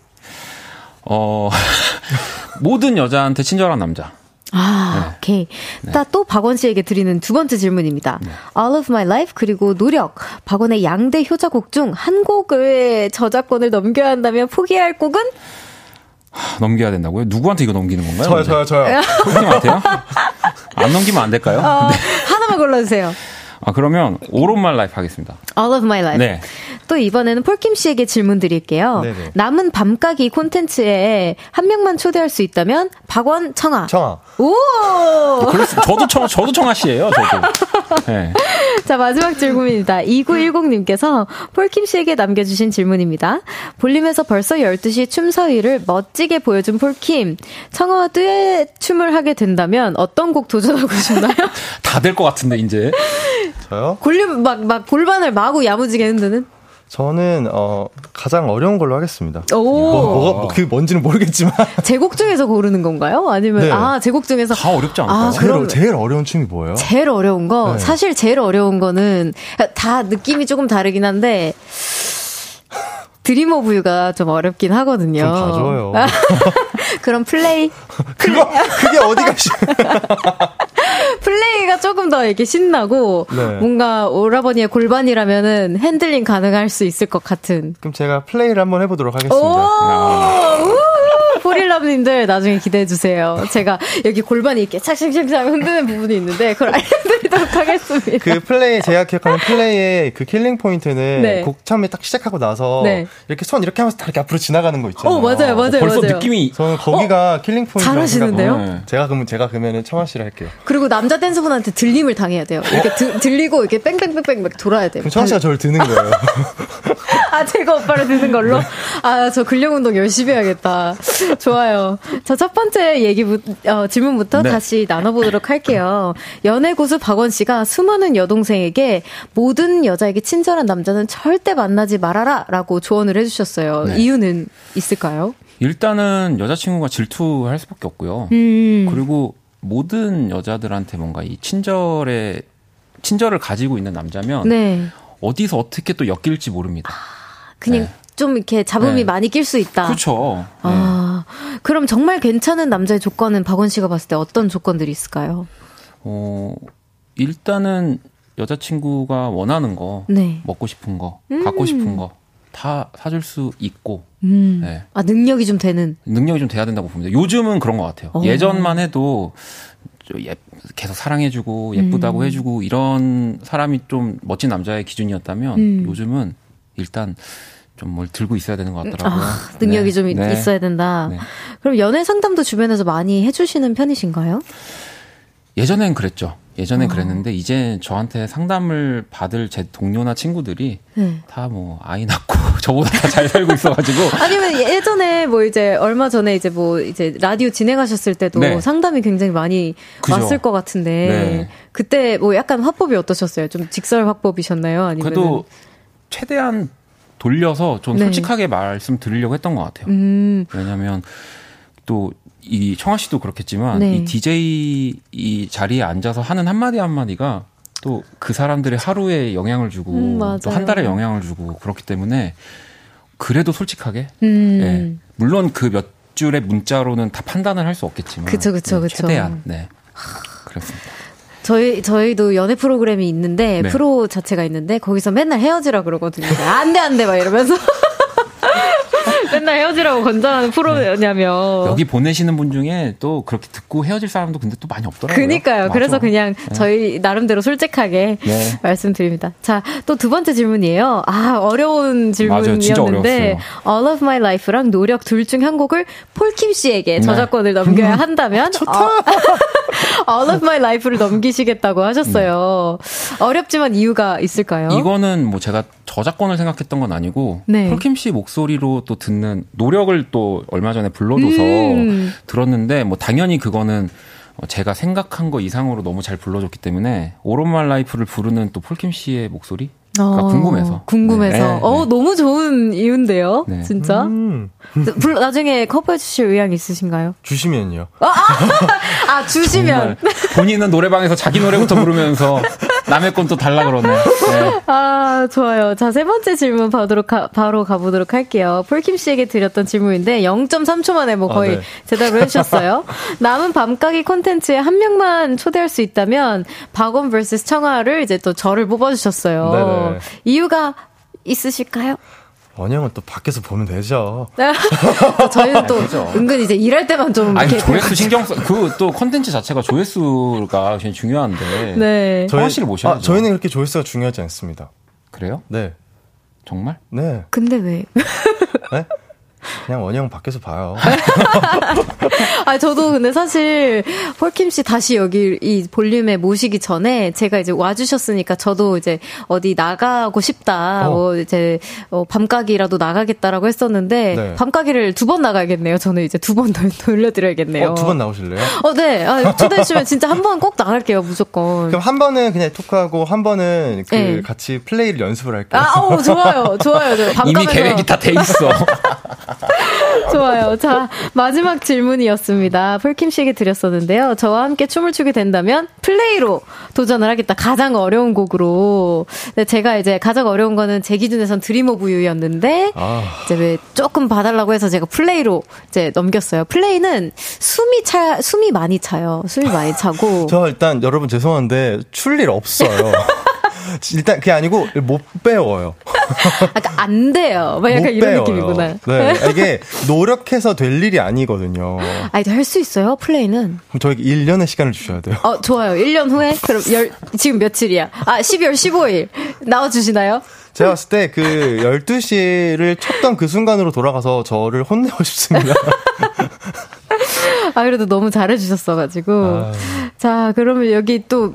[SPEAKER 4] 어, 모든 여자한테 친절한 남자.
[SPEAKER 1] 아, 네. 오케이. 네. 또 박원 씨에게 드리는 두 번째 질문입니다. 네. All of My Life 그리고 노력. 박원의 양대 효자곡 중 한 곡을 저작권을 넘겨야 한다면 포기할 곡은?
[SPEAKER 4] 하, 넘겨야 된다고요? 누구한테 이거 넘기는 건가요?
[SPEAKER 5] 저요, 저요, 저요.
[SPEAKER 4] 형님한테요? 안 넘기면 안 될까요? 어,
[SPEAKER 1] 네. 하나만 골라주세요.
[SPEAKER 4] 아, 그러면 All of My Life 하겠습니다.
[SPEAKER 1] All of My Life. 네. 또 이번에는 폴킴 씨에게 질문 드릴게요. 네네. 남은 밤가기 콘텐츠에 한 명만 초대할 수 있다면 박원 청아.
[SPEAKER 5] 청아.
[SPEAKER 1] 오.
[SPEAKER 4] 그래서 저도 청 저도 청아 씨예요. 저도. 네.
[SPEAKER 1] 자 마지막 질문입니다. 2910님께서 폴킴 씨에게 남겨주신 질문입니다. 볼륨에서 벌써 12시 춤사위를 멋지게 보여준 폴킴. 청아와 듀엣 춤을 하게 된다면 어떤 곡 도전하고 싶나요?
[SPEAKER 4] 다 될 것 같은데 이제.
[SPEAKER 5] 저요?
[SPEAKER 1] 골륨 막막 골반을 마구 야무지게 흔드는?
[SPEAKER 5] 저는 어 가장 어려운 걸로 하겠습니다. 오. 뭐, 뭐가 뭐, 그게 뭔지는 모르겠지만
[SPEAKER 1] 제곡 중에서 고르는 건가요? 아니면 네. 아 제곡 중에서
[SPEAKER 4] 다 어렵지 않을까요? 아,
[SPEAKER 5] 제일, 그럼, 제일 어려운 춤이 뭐예요?
[SPEAKER 1] 제일 어려운 거 네. 사실 제일 어려운 거는 다 느낌이 조금 다르긴 한데 Dream of You가 좀 어렵긴 하거든요. 좀
[SPEAKER 5] 봐줘요.
[SPEAKER 1] 그럼 플레이.
[SPEAKER 5] 그거 그게 어디가
[SPEAKER 1] Play가 조금 더 이렇게 신나고 네. 뭔가 오라버니의 골반이라면은 handling 가능할 수 있을 것 같은.
[SPEAKER 5] 그럼 제가 Play를 한번 해보도록 하겠습니다.
[SPEAKER 1] 포릴러님들 나중에 기대해 주세요. 제가 여기 골반이 이렇게 착착착착 흔드는 부분이 있는데 그걸 알려드리도록 하겠습니다.
[SPEAKER 5] 그 플레이 제가 기억하는 Play의 그 killing point는 네. 곡 처음에 딱 시작하고 나서 네. 이렇게 손 이렇게 하면서 다 이렇게 앞으로 지나가는 거 있잖아요.
[SPEAKER 1] 어 맞아요 맞아요.
[SPEAKER 4] 벌써
[SPEAKER 1] 맞아요.
[SPEAKER 4] 느낌이
[SPEAKER 5] 저는 거기가 어? killing point
[SPEAKER 1] 잘하시는데요. 네.
[SPEAKER 5] 제가 그러면 제가 그러면은 청하 씨를 할게요.
[SPEAKER 1] 그리고 남자 댄서분한테 들림을 당해야 돼요. 이렇게 어? 드, 들리고 이렇게 뺑뺑뺑뺑 막 돌아야 돼요.
[SPEAKER 5] 그럼 청하 씨가 저를 드는 거예요.
[SPEAKER 1] 아 제가 오빠를 드는 걸로? 아 저 근력 운동 열심히 해야겠다. 좋아요. 자, 첫 번째 얘기, 어, 질문부터 네. 다시 나눠보도록 할게요. 연애 고수 박원 씨가 수많은 여동생에게 모든 여자에게 친절한 남자는 절대 만나지 말아라 라고 조언을 해주셨어요. 네. 이유는 있을까요?
[SPEAKER 4] 일단은 여자친구가 질투할 수밖에 없고요. 음. 그리고 모든 여자들한테 뭔가 이 친절의, 친절을 가지고 있는 남자면 네. 어디서 어떻게 또 엮일지 모릅니다. 아,
[SPEAKER 1] 그냥 네. 좀 이렇게 잡음이 네. 많이 낄 수 있다.
[SPEAKER 4] 그렇죠.
[SPEAKER 1] 아, 네. 그럼 정말 괜찮은 남자의 조건은 박원 씨가 봤을 때 어떤 조건들이 있을까요?
[SPEAKER 4] 어, 일단은 여자친구가 원하는 거, 네. 먹고 싶은 거, 음. 갖고 싶은 거, 다 사줄 수 있고,
[SPEAKER 1] 음. 네. 아, 능력이 좀 되는?
[SPEAKER 4] 능력이 좀 돼야 된다고 봅니다. 요즘은 그런 것 같아요. 오. 어. 예전만 해도 예, 계속 사랑해주고, 예쁘다고 음. 해주고, 이런 사람이 좀 멋진 남자의 기준이었다면, 음. 요즘은 일단 좀 뭘 들고 있어야 되는 것 같더라고요. 아,
[SPEAKER 1] 능력이 네. 좀 네. 있어야 된다. 네. 그럼 연애 상담도 주변에서 많이 해주시는 편이신가요?
[SPEAKER 4] 예전엔 그랬죠. 예전엔 어. 그랬는데 이제 저한테 상담을 받을 제 동료나 친구들이 네. 다뭐 아이 낳고 저보다 다 잘 살고 있어가지고
[SPEAKER 1] 아니면 예전에 뭐 이제 얼마 전에 이제 뭐 이제 라디오 진행하셨을 때도 네. 상담이 굉장히 많이 그죠. 왔을 것 같은데 네. 그때 뭐 약간 화법이 어떠셨어요? 좀 직설 화법이셨나요? 아니면
[SPEAKER 4] 그래도 최대한 돌려서 좀 네. 솔직하게 말씀 드리려고 했던 것 같아요. 음. 왜냐하면 또 이 청아 씨도 그렇겠지만 네. 이 DJ 이 자리에 앉아서 하는 한마디 한마디가 또 그 사람들의 하루에 영향을 주고 음, 또한 달에 영향을 주고 그렇기 때문에 그래도 솔직하게 음. 네. 물론 그 몇 줄의 문자로는 다 판단을 할 수 없겠지만
[SPEAKER 1] 그쵸, 그쵸, 그쵸.
[SPEAKER 4] 최대한 네 그렇습니다.
[SPEAKER 1] 저희 저희도 연애 프로그램이 있는데 네. 프로 자체가 있는데 거기서 맨날 헤어지라 그러거든요. 안돼 안돼 막 이러면서 맨날 헤어지라고 권장하는 프로냐면
[SPEAKER 4] 여기 보내시는 분 중에 또 그렇게 듣고 헤어질 사람도 근데 또 많이 없더라고요.
[SPEAKER 1] 그니까요. 맞아. 그래서 그냥 네. 저희 나름대로 솔직하게 네. 말씀드립니다. 자, 또 두 번째 질문이에요. 아, 어려운 질문이었는데 All of My Life랑 노력 둘 중 한 곡을 폴킴 씨에게 네. 저작권을 넘겨야 음. 한다면.
[SPEAKER 5] 어,
[SPEAKER 1] All of My Life를 넘기시겠다고 하셨어요. 네. 어렵지만 이유가 있을까요?
[SPEAKER 4] 이거는 뭐 제가 저작권을 생각했던 건 아니고 네. 폴킴 씨 목소리로 또 듣는 노력을 또 얼마 전에 불러줘서 음. 들었는데 뭐 당연히 그거는 제가 생각한 거 이상으로 너무 잘 불러줬기 때문에 All of My Life를 부르는 또 폴킴 씨의 목소리 어, 궁금해서.
[SPEAKER 1] 궁금해서. 네, 어, 네. 너무 좋은 이유인데요. 네. 진짜. 음. 불, 나중에 커버해 주실 의향 있으신가요?
[SPEAKER 5] 주시면요.
[SPEAKER 1] 아, 아, 아 주시면.
[SPEAKER 4] 본인은 노래방에서 자기 노래부터 부르면서 남의 건 또 달라 그러네. 네.
[SPEAKER 1] 아, 좋아요. 자, 세 번째 질문 바도록 가, 바로 가보도록 할게요. 폴킴 씨에게 드렸던 질문인데 0.3초 만에 뭐 거의 아, 네. 대답을 해주셨어요. 남은 밤가기 콘텐츠에 한 명만 초대할 수 있다면 박원 vs 청아를 이제 또 저를 뽑아주셨어요. 네네. 이유가 있으실까요?
[SPEAKER 5] 원형은 또 밖에서 보면 되죠.
[SPEAKER 1] 저희는 또 되죠. 은근 이제 일할 때만 좀
[SPEAKER 4] 아니 조회수 신경 써 그 또 컨텐츠 자체가 조회수가 굉장히 중요한데 네. 저희 씨를 모셔야죠.
[SPEAKER 5] 아, 저희는 그렇게 조회수가 중요하지 않습니다.
[SPEAKER 4] 그래요?
[SPEAKER 5] 네.
[SPEAKER 4] 정말?
[SPEAKER 5] 네.
[SPEAKER 1] 근데 왜?
[SPEAKER 5] 네? 그냥 원형 밖에서 봐요.
[SPEAKER 1] 아, 저도 근데 사실 폴킴 씨 다시 여기 이 볼륨에 모시기 전에 제가 이제 와주셨으니까 저도 이제 어디 나가고 싶다. 어. 뭐 이제 어, 밤가기라도 나가겠다라고 했었는데 네. 밤가기를 두 번 나가야겠네요. 저는 이제 두 번 돌려드려야겠네요.
[SPEAKER 5] 어, 두번 나오실래요?
[SPEAKER 1] 어, 네. 아, 초대해주시면 진짜 한 번 꼭 나갈게요, 무조건.
[SPEAKER 5] 그럼 한 번은 그냥 토크하고 한 번은 그 네. 같이 플레이를 연습을 할게요.
[SPEAKER 1] 아, 오, 좋아요. 좋아요.
[SPEAKER 4] 이미 계획이 다 돼 있어.
[SPEAKER 1] 좋아요. 자, 마지막 질문이었습니다. 폴킴 씨에게 드렸었는데요. 저와 함께 춤을 추게 된다면 Play로 도전을 하겠다. 가장 어려운 곡으로. 네, 제가 이제 가장 어려운 거는 제 기준에선 Dream of You였는데 아. 이제 왜 조금 봐달라고 해서 제가 Play로 이제 넘겼어요. Play는 숨이 차, 숨이 많이 차요. 숨이 많이 차고.
[SPEAKER 5] 저 일단 여러분 죄송한데 출 일 없어요. 일단 그게 아니고 못 배워요.
[SPEAKER 1] 아까 안 돼요. 막 약간 이런 배워요. 느낌이구나.
[SPEAKER 5] 네. 이게 노력해서 될 일이 아니거든요.
[SPEAKER 1] 아니, 할수 있어요, 플레이는.
[SPEAKER 5] 그럼 저에게 1년의 시간을 주셔야 돼요.
[SPEAKER 1] 어, 좋아요. 1년 후에? 그럼 열, 지금 며칠이야? 아, 12월 15일. 나와주시나요?
[SPEAKER 5] 제가 봤을 때 그 12시를 쳤던 그 순간으로 돌아가서 저를 혼내고 싶습니다.
[SPEAKER 1] 아, 그래도 너무 잘해주셨어가지고. 아... 자, 그러면 여기 또,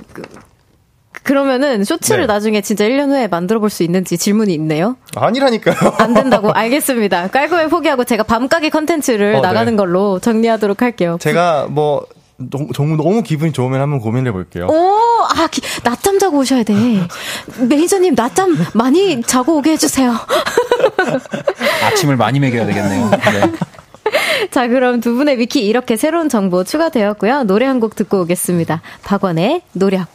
[SPEAKER 1] 그, 그러면은 쇼츠를 네. 나중에 진짜 1년 후에 만들어 볼 수 있는지 질문이 있네요.
[SPEAKER 5] 아니라니까요.
[SPEAKER 1] 안 된다고. 알겠습니다. 깔끔하게 포기하고 제가 밤가게 컨텐츠를 어, 네. 나가는 네. 걸로 정리하도록 할게요.
[SPEAKER 5] 제가 뭐 너무, 너무 기분이 좋으면 한번 고민해 볼게요.
[SPEAKER 1] 오, 아, 기, 낮잠 자고 오셔야 돼. 매니저님, 낮잠 많이 자고 오게 해주세요.
[SPEAKER 4] 아침을 많이 먹여야 되겠네요. 네.
[SPEAKER 1] 자, 그럼 두 분의 위키 이렇게 새로운 정보 추가되었고요. 노래 한 곡 듣고 오겠습니다. 박원의 노력.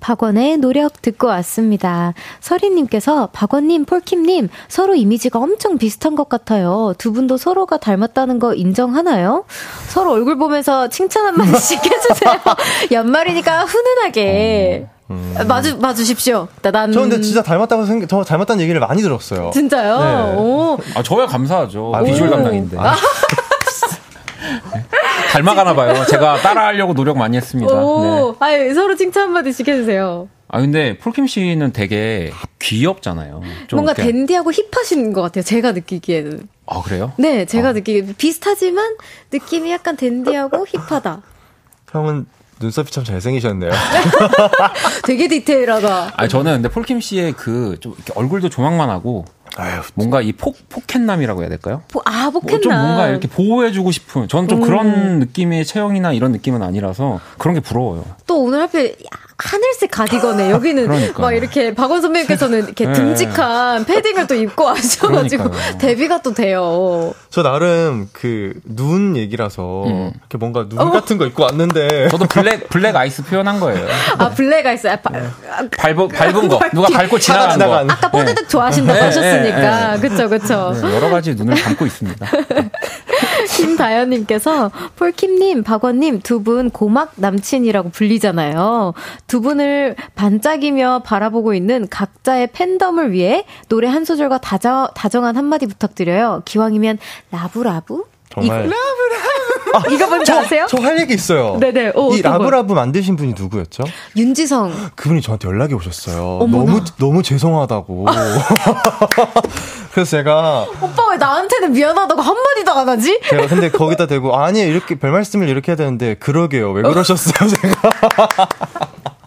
[SPEAKER 1] 박원의 노력 듣고 왔습니다. 서리님께서 박원님, 폴킴님 서로 이미지가 엄청 비슷한 것 같아요. 두 분도 서로가 닮았다는 거 인정하나요? 서로 얼굴 보면서 칭찬 한마디씩 해주세요. 연말이니까 훈훈하게. 음. 맞주 맞으십시오. 난.
[SPEAKER 5] 저 근데 진짜 닮았다고 생각, 저 닮았다는 얘기를 많이 들었어요.
[SPEAKER 1] 진짜요? 네.
[SPEAKER 4] 오. 아 저야 감사하죠. 아, 비주얼 담당인데. 아. 닮아가나 봐요. 제가 따라하려고 노력 많이 했습니다. 오,
[SPEAKER 1] 네. 아유, 서로 칭찬 한마디씩 해주세요.
[SPEAKER 4] 아 근데 폴킴 씨는 되게 귀엽잖아요.
[SPEAKER 1] 뭔가 이렇게. 댄디하고 힙하신 것 같아요. 제가 느끼기에는.
[SPEAKER 4] 아 그래요?
[SPEAKER 1] 네, 제가 아. 느끼기 비슷하지만 느낌이 약간 댄디하고 힙하다.
[SPEAKER 5] 형은 눈썹이 참 잘생기셨네요.
[SPEAKER 1] 되게 디테일하다.
[SPEAKER 4] 아 저는 근데 폴킴 씨의 그 좀 얼굴도 조막만 하고 뭔가 이 폭, 포켓남이라고 해야 될까요?
[SPEAKER 1] 포, 아, 포켓남. 좀
[SPEAKER 4] 뭔가 이렇게 보호해주고 싶은, 저는 좀 음. 그런 느낌의 체형이나 이런 느낌은 아니라서 그런 게 부러워요.
[SPEAKER 1] 또 오늘 하필 하늘색 가디건에 여기는 그러니까요. 막 이렇게 박원 선배님께서는 이렇게 네. 듬직한 패딩을 또 입고 와셔가지고 대비가 또 돼요.
[SPEAKER 5] 저 나름 그 눈 얘기라서 음. 이렇게 뭔가 눈 어? 같은 거 입고 왔는데
[SPEAKER 4] 저도 블랙 블랙 아이스 표현한 거예요.
[SPEAKER 1] 아 블랙 아이스 아, 네.
[SPEAKER 4] 밟은 밟은 거 누가 밟고 지나간 거.
[SPEAKER 1] 아까 뽀드득 네. 좋아하신다고 네. 하셨으니까 그쵸 그쵸.
[SPEAKER 4] 네, 여러 가지 눈을 감고 있습니다.
[SPEAKER 1] 김다현님께서 폴킴님, 박원님 두 분 고막 남친이라고 불리잖아요. 두 분을 반짝이며 바라보고 있는 각자의 팬덤을 위해 노래 한 소절과 다정, 다정한 한마디 부탁드려요. 기왕이면 Love love?
[SPEAKER 5] 정말.
[SPEAKER 1] Love love. 아, 이거 뭔지 저, 아세요?
[SPEAKER 5] 저 할 얘기 있어요.
[SPEAKER 1] 네네.
[SPEAKER 5] 오, 이 love love 만드신 분이 누구였죠?
[SPEAKER 1] 윤지성.
[SPEAKER 5] 그분이 저한테 연락이 오셨어요. 어머나. 너무 너무 죄송하다고. 그래서 제가
[SPEAKER 1] 오빠 왜 나한테는 미안하다고 한 마디도 안 하지?
[SPEAKER 5] 제가 근데 거기다 대고 아니 이렇게 별 말씀을 이렇게 해야 되는데 그러게요. 왜 그러셨어요, 제가?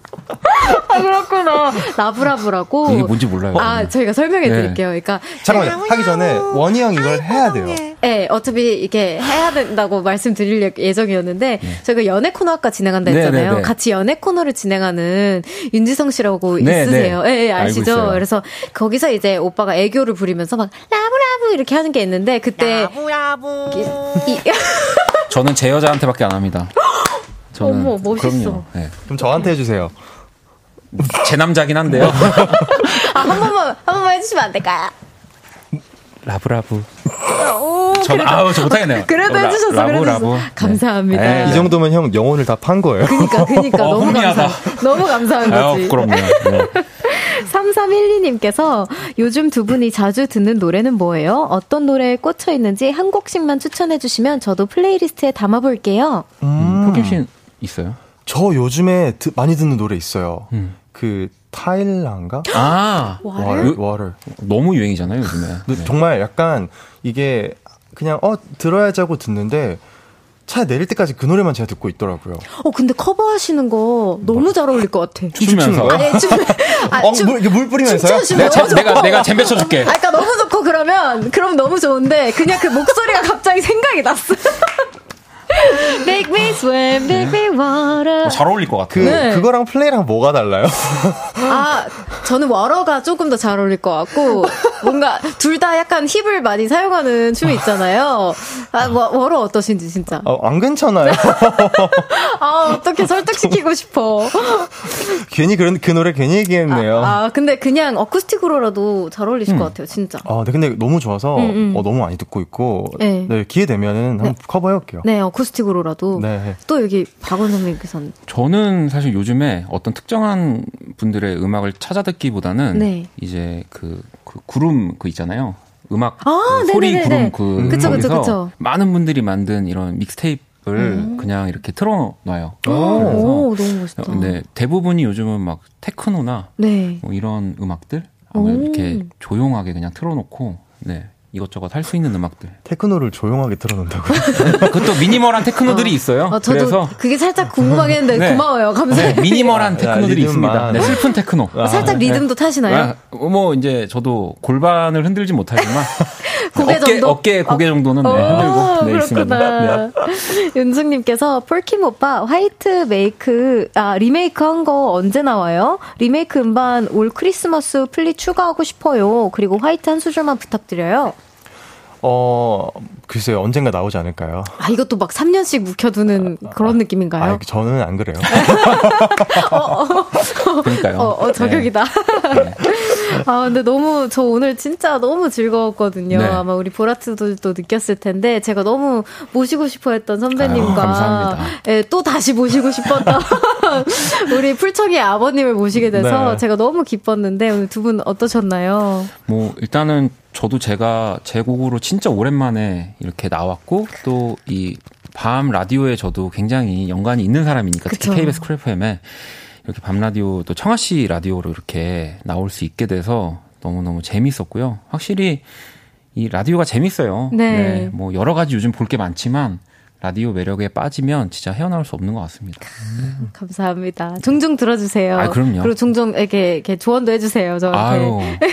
[SPEAKER 1] 아, 그렇구나. Love love라고.
[SPEAKER 4] 이게 뭔지 몰라요.
[SPEAKER 1] 아, 저희가 설명해 네. 드릴게요. 그러니까.
[SPEAKER 5] 잠깐만요. 하기 전에 원이 형 이걸 해야 돼요.
[SPEAKER 1] 네, 어차피 이렇게 해야 된다고 말씀드릴 예정이었는데, 네. 저희가 연애 코너 아까 진행한다 네, 했잖아요. 네, 네, 같이 연애 코너를 진행하는 윤지성 씨라고 네, 있으세요. 예, 네, 아시죠? 그래서 거기서 이제 오빠가 애교를 부리면서 막, love love 이렇게 하는 게 있는데, 그때. Love love. 이, 이,
[SPEAKER 4] 저는 제 여자한테밖에 안 합니다.
[SPEAKER 1] 저는 어머, 멋있어. 그럼요.
[SPEAKER 5] 네. 그럼 저한테 해주세요.
[SPEAKER 4] 제 남자긴 한데요.
[SPEAKER 1] 아, 한 번만, 한 번만 해주시면 안 될까요?
[SPEAKER 4] Love love. 오, 전, 아우, 저 못하겠네요.
[SPEAKER 1] 그래도 라, 해주셨어, love, 그래도 love. 감사합니다. 네.
[SPEAKER 5] 이 정도면 형 영혼을 다 판 거예요.
[SPEAKER 1] 그니까, 그니까. 어, 너무 감사 너무 감사한 거지.
[SPEAKER 4] 아유, 그럼요. 네.
[SPEAKER 1] 3312님께서 요즘 두 분이 자주 듣는 노래는 뭐예요? 어떤 노래에 꽂혀 있는지 한 곡씩만 추천해 주시면 저도 playlist에 담아볼게요.
[SPEAKER 4] 음, 폴킴 씨 있어요?
[SPEAKER 5] 저 요즘에 드, 많이 듣는 노래 있어요. 음. 그 타일란가?
[SPEAKER 4] 아,
[SPEAKER 5] 와를? 와를.
[SPEAKER 4] 너무 유행이잖아요, 요즘에.
[SPEAKER 5] 네. 정말 약간 이게 그냥 어 들어야지 하고 듣는데 차 내릴 때까지 그 노래만 제가 듣고 있더라고요.
[SPEAKER 1] 어, 근데 커버하시는 거 너무 잘 어울릴 것 같아.
[SPEAKER 4] 춤추면서.
[SPEAKER 1] 아니, 춤,
[SPEAKER 5] 아, 어, 물, 물 뿌리면서요?
[SPEAKER 4] 내가, 제, 내가, 내가 잼배 쳐줄게.
[SPEAKER 1] 아, 그러니까 너무 좋고 그러면, 그럼 너무 좋은데, 그냥 그 목소리가 갑자기 생각이 났어. Make me swim, make me water.
[SPEAKER 4] 어, 잘 어울릴 것 같아요.
[SPEAKER 5] 그, 네. 그거랑 플레이랑 뭐가 달라요?
[SPEAKER 1] 아, 저는 워러가 조금 더 잘 어울릴 것 같고, 뭔가 둘 다 약간 힙을 많이 사용하는 춤이 있잖아요. 아, 뭐, 뭐로 어떠신지 진짜.
[SPEAKER 5] 어, 안 괜찮아요.
[SPEAKER 1] 아, 어떻게 설득시키고 싶어.
[SPEAKER 5] 괜히 그런, 그 노래 괜히 얘기했네요.
[SPEAKER 1] 아, 아 근데 그냥 어쿠스틱으로라도 잘 어울리실 음. 것 같아요, 진짜.
[SPEAKER 5] 아, 네, 근데 너무 좋아서 음, 음. 어, 너무 많이 듣고 있고. 네. 네 기회 되면은 한번 네. 커버해 볼게요.
[SPEAKER 1] 네, 어쿠스틱으로라도. 네. 또 여기 박원 선생님께서는.
[SPEAKER 4] 저는 사실 요즘에 어떤 특정한 분들의 음악을 찾아 듣기보다는 네. 이제 그, 그 구름 그 있잖아요. 음악 아, 그 소리 구름 그 그쵸, 그쵸, 그쵸. 많은 분들이 만든 이런 믹스테이프 을 음. 그냥 이렇게 틀어놔요.
[SPEAKER 1] 오, 오, 너무 멋있다.
[SPEAKER 4] 네, 대부분이 요즘은 막 테크노나 네. 뭐 이런 음악들 이렇게 조용하게 그냥 틀어놓고 네 이것저것 할 수 있는 음악들.
[SPEAKER 5] 테크노를 조용하게 틀어놓는다고.
[SPEAKER 4] 그것도 미니멀한 테크노들이 어. 있어요. 어, 저도 그래서
[SPEAKER 1] 그게 살짝 궁금하긴 했는데 네. 고마워요. 감사해요.
[SPEAKER 4] 네, 미니멀한 테크노들이 야, 있습니다. 네, 슬픈 테크노.
[SPEAKER 1] 아, 살짝 리듬도 네. 타시나요? 아,
[SPEAKER 4] 뭐 이제 저도 골반을 흔들지 못하지만 고개 어깨, 정도? 어깨 고개 정도는 네, 흔들고 네, 있습니다. 네.
[SPEAKER 1] 윤승님께서 폴킴 오빠 화이트 메이크 아 리메이크 한 거 언제 나와요? 리메이크 음반 올 크리스마스 플리 추가하고 싶어요. 그리고 화이트 한 소절만 부탁드려요.
[SPEAKER 5] 어, 글쎄요, 언젠가 나오지 않을까요?
[SPEAKER 1] 아, 이것도 막 3년씩 묵혀두는 아, 그런 느낌인가요? 아,
[SPEAKER 5] 저는 안 그래요.
[SPEAKER 1] 어, 어, 그러니까요. 어, 어 저격이다. 네. 아, 근데 너무, 저 오늘 진짜 너무 즐거웠거든요. 네. 아마 우리 보라트도 또 느꼈을 텐데, 제가 너무 모시고 싶어 했던 선배님과, 예, 또 다시 모시고 싶었던 우리 풀청이 아버님을 모시게 돼서 네. 제가 너무 기뻤는데, 오늘 두 분 어떠셨나요?
[SPEAKER 4] 뭐, 일단은 저도 제가 제 곡으로 진짜 오랜만에 이렇게 나왔고 또 이 밤 라디오에 저도 굉장히 연관이 있는 사람이니까 특히 KBS Cool FM에 이렇게 밤 라디오 또 청하 씨 라디오로 이렇게 나올 수 있게 돼서 너무너무 재밌었고요. 확실히 이 라디오가 재밌어요. 네. 네. 뭐 여러 가지 요즘 볼 게 많지만 라디오 매력에 빠지면 진짜 헤어나올 수 없는 것 같습니다.
[SPEAKER 1] 음. 감사합니다. 종종 들어주세요.
[SPEAKER 4] 아, 그럼요.
[SPEAKER 1] 그리고 종종 이렇게, 이렇게 조언도 해주세요, 저한테.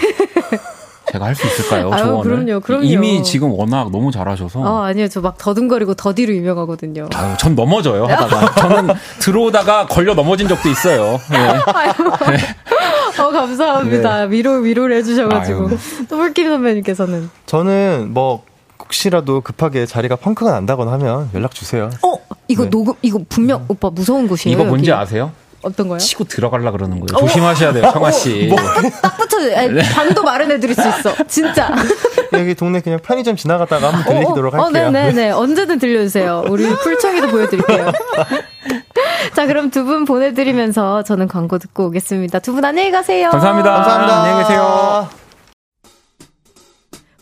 [SPEAKER 4] 제가 할 수 있을까요?
[SPEAKER 1] 아유,
[SPEAKER 4] 조언을?
[SPEAKER 1] 그럼요, 그럼요.
[SPEAKER 4] 이미 지금 워낙 너무 잘하셔서.
[SPEAKER 1] 어, 아니요. 저 막 더듬거리고 더디로 유명하거든요.
[SPEAKER 4] 아유, 전 넘어져요, 하다가. 저는 들어오다가 걸려 넘어진 적도 있어요. 네. 아유,
[SPEAKER 1] 네. 어, 감사합니다. 네. 위로, 위로를 해주셔가지고. 또 물김 선배님께서는.
[SPEAKER 5] 저는 뭐, 혹시라도 급하게 자리가 펑크가 난다거나 하면 연락 주세요.
[SPEAKER 1] 어, 이거 네. 녹음, 이거 분명, 오빠 무서운 곳이에요.
[SPEAKER 4] 이거 뭔지 여기. 아세요?
[SPEAKER 1] 어떤 거요?
[SPEAKER 4] 치고 들어갈라 그러는 거예요. 조심하셔야 돼요, 청하 씨. 뭐.
[SPEAKER 1] 딱 붙여, 네. 방도 마련해 드릴 수 있어. 진짜.
[SPEAKER 5] 여기 동네 그냥 편의점 지나갔다가 한번 들리도록 어, 어, 할게요.
[SPEAKER 1] 어, 네네네. 언제든 들려주세요. 우리 풀청이도 보여드릴게요. 자, 그럼 두 분 보내드리면서 저는 광고 듣고 오겠습니다. 두 분 안녕히 가세요.
[SPEAKER 4] 감사합니다.
[SPEAKER 5] 감사합니다.
[SPEAKER 4] 안녕히 계세요.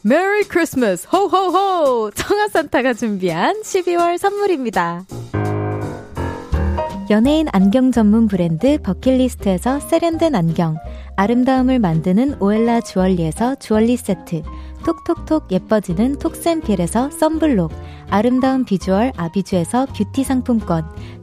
[SPEAKER 1] 메리 크리스마스 호호호 청하산타가 준비한 12월 선물입니다. 연예인 안경 전문 브랜드 버킷리스트에서 세련된 안경, 아름다움을 만드는 오엘라 주얼리에서 주얼리 세트, 톡톡톡 예뻐지는 톡센필에서 썬블록, 아름다운 비주얼 아비주에서 뷰티 상품권,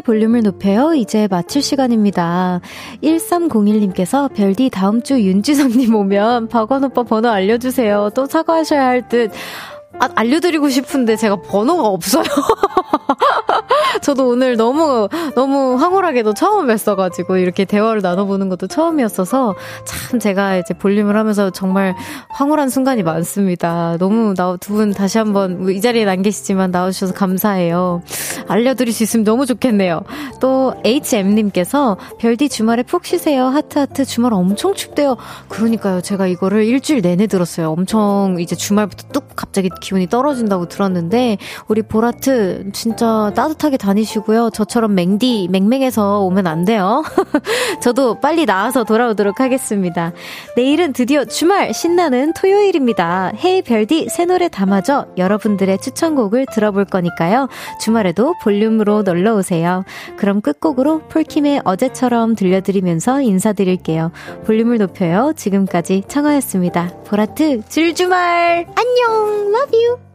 [SPEAKER 1] 볼륨을 높여요. 이제 마칠 시간입니다. 1301님께서 별디 다음 주 윤지성님 오면 박원 오빠 번호 알려주세요. 또 사과하셔야 할 듯. 아, 알려드리고 싶은데 제가 번호가 없어요. 저도 오늘 너무, 너무 황홀하게도 처음 뵀어가지고 이렇게 대화를 나눠보는 것도 처음이었어서 참 제가 이제 볼륨을 하면서 정말 황홀한 순간이 많습니다. 너무 두분 다시 한번 이 자리에 안 계시지만 나와주셔서 감사해요. 알려드릴 수 있으면 너무 좋겠네요. 또 HM님께서 별디 주말에 푹 쉬세요. 하트하트 주말 엄청 춥대요. 그러니까요. 제가 이거를 일주일 내내 들었어요. 엄청 이제 주말부터 뚝 갑자기 기온이 떨어진다고 들었는데 우리 보라트 진짜 따뜻하게 다 다니시고요. 저처럼 맹디, 맹맹해서 오면 안 돼요. 저도 빨리 나와서 돌아오도록 하겠습니다. 내일은 드디어 주말 신나는 토요일입니다. 헤이 별디 새 노래 담아줘 여러분들의 추천곡을 들어볼 거니까요. 주말에도 볼륨으로 놀러 오세요. 그럼 끝곡으로 폴킴의 어제처럼 들려드리면서 인사드릴게요. 볼륨을 높여요. 지금까지 청하였습니다. 보라트 줄주말 안녕. Love you.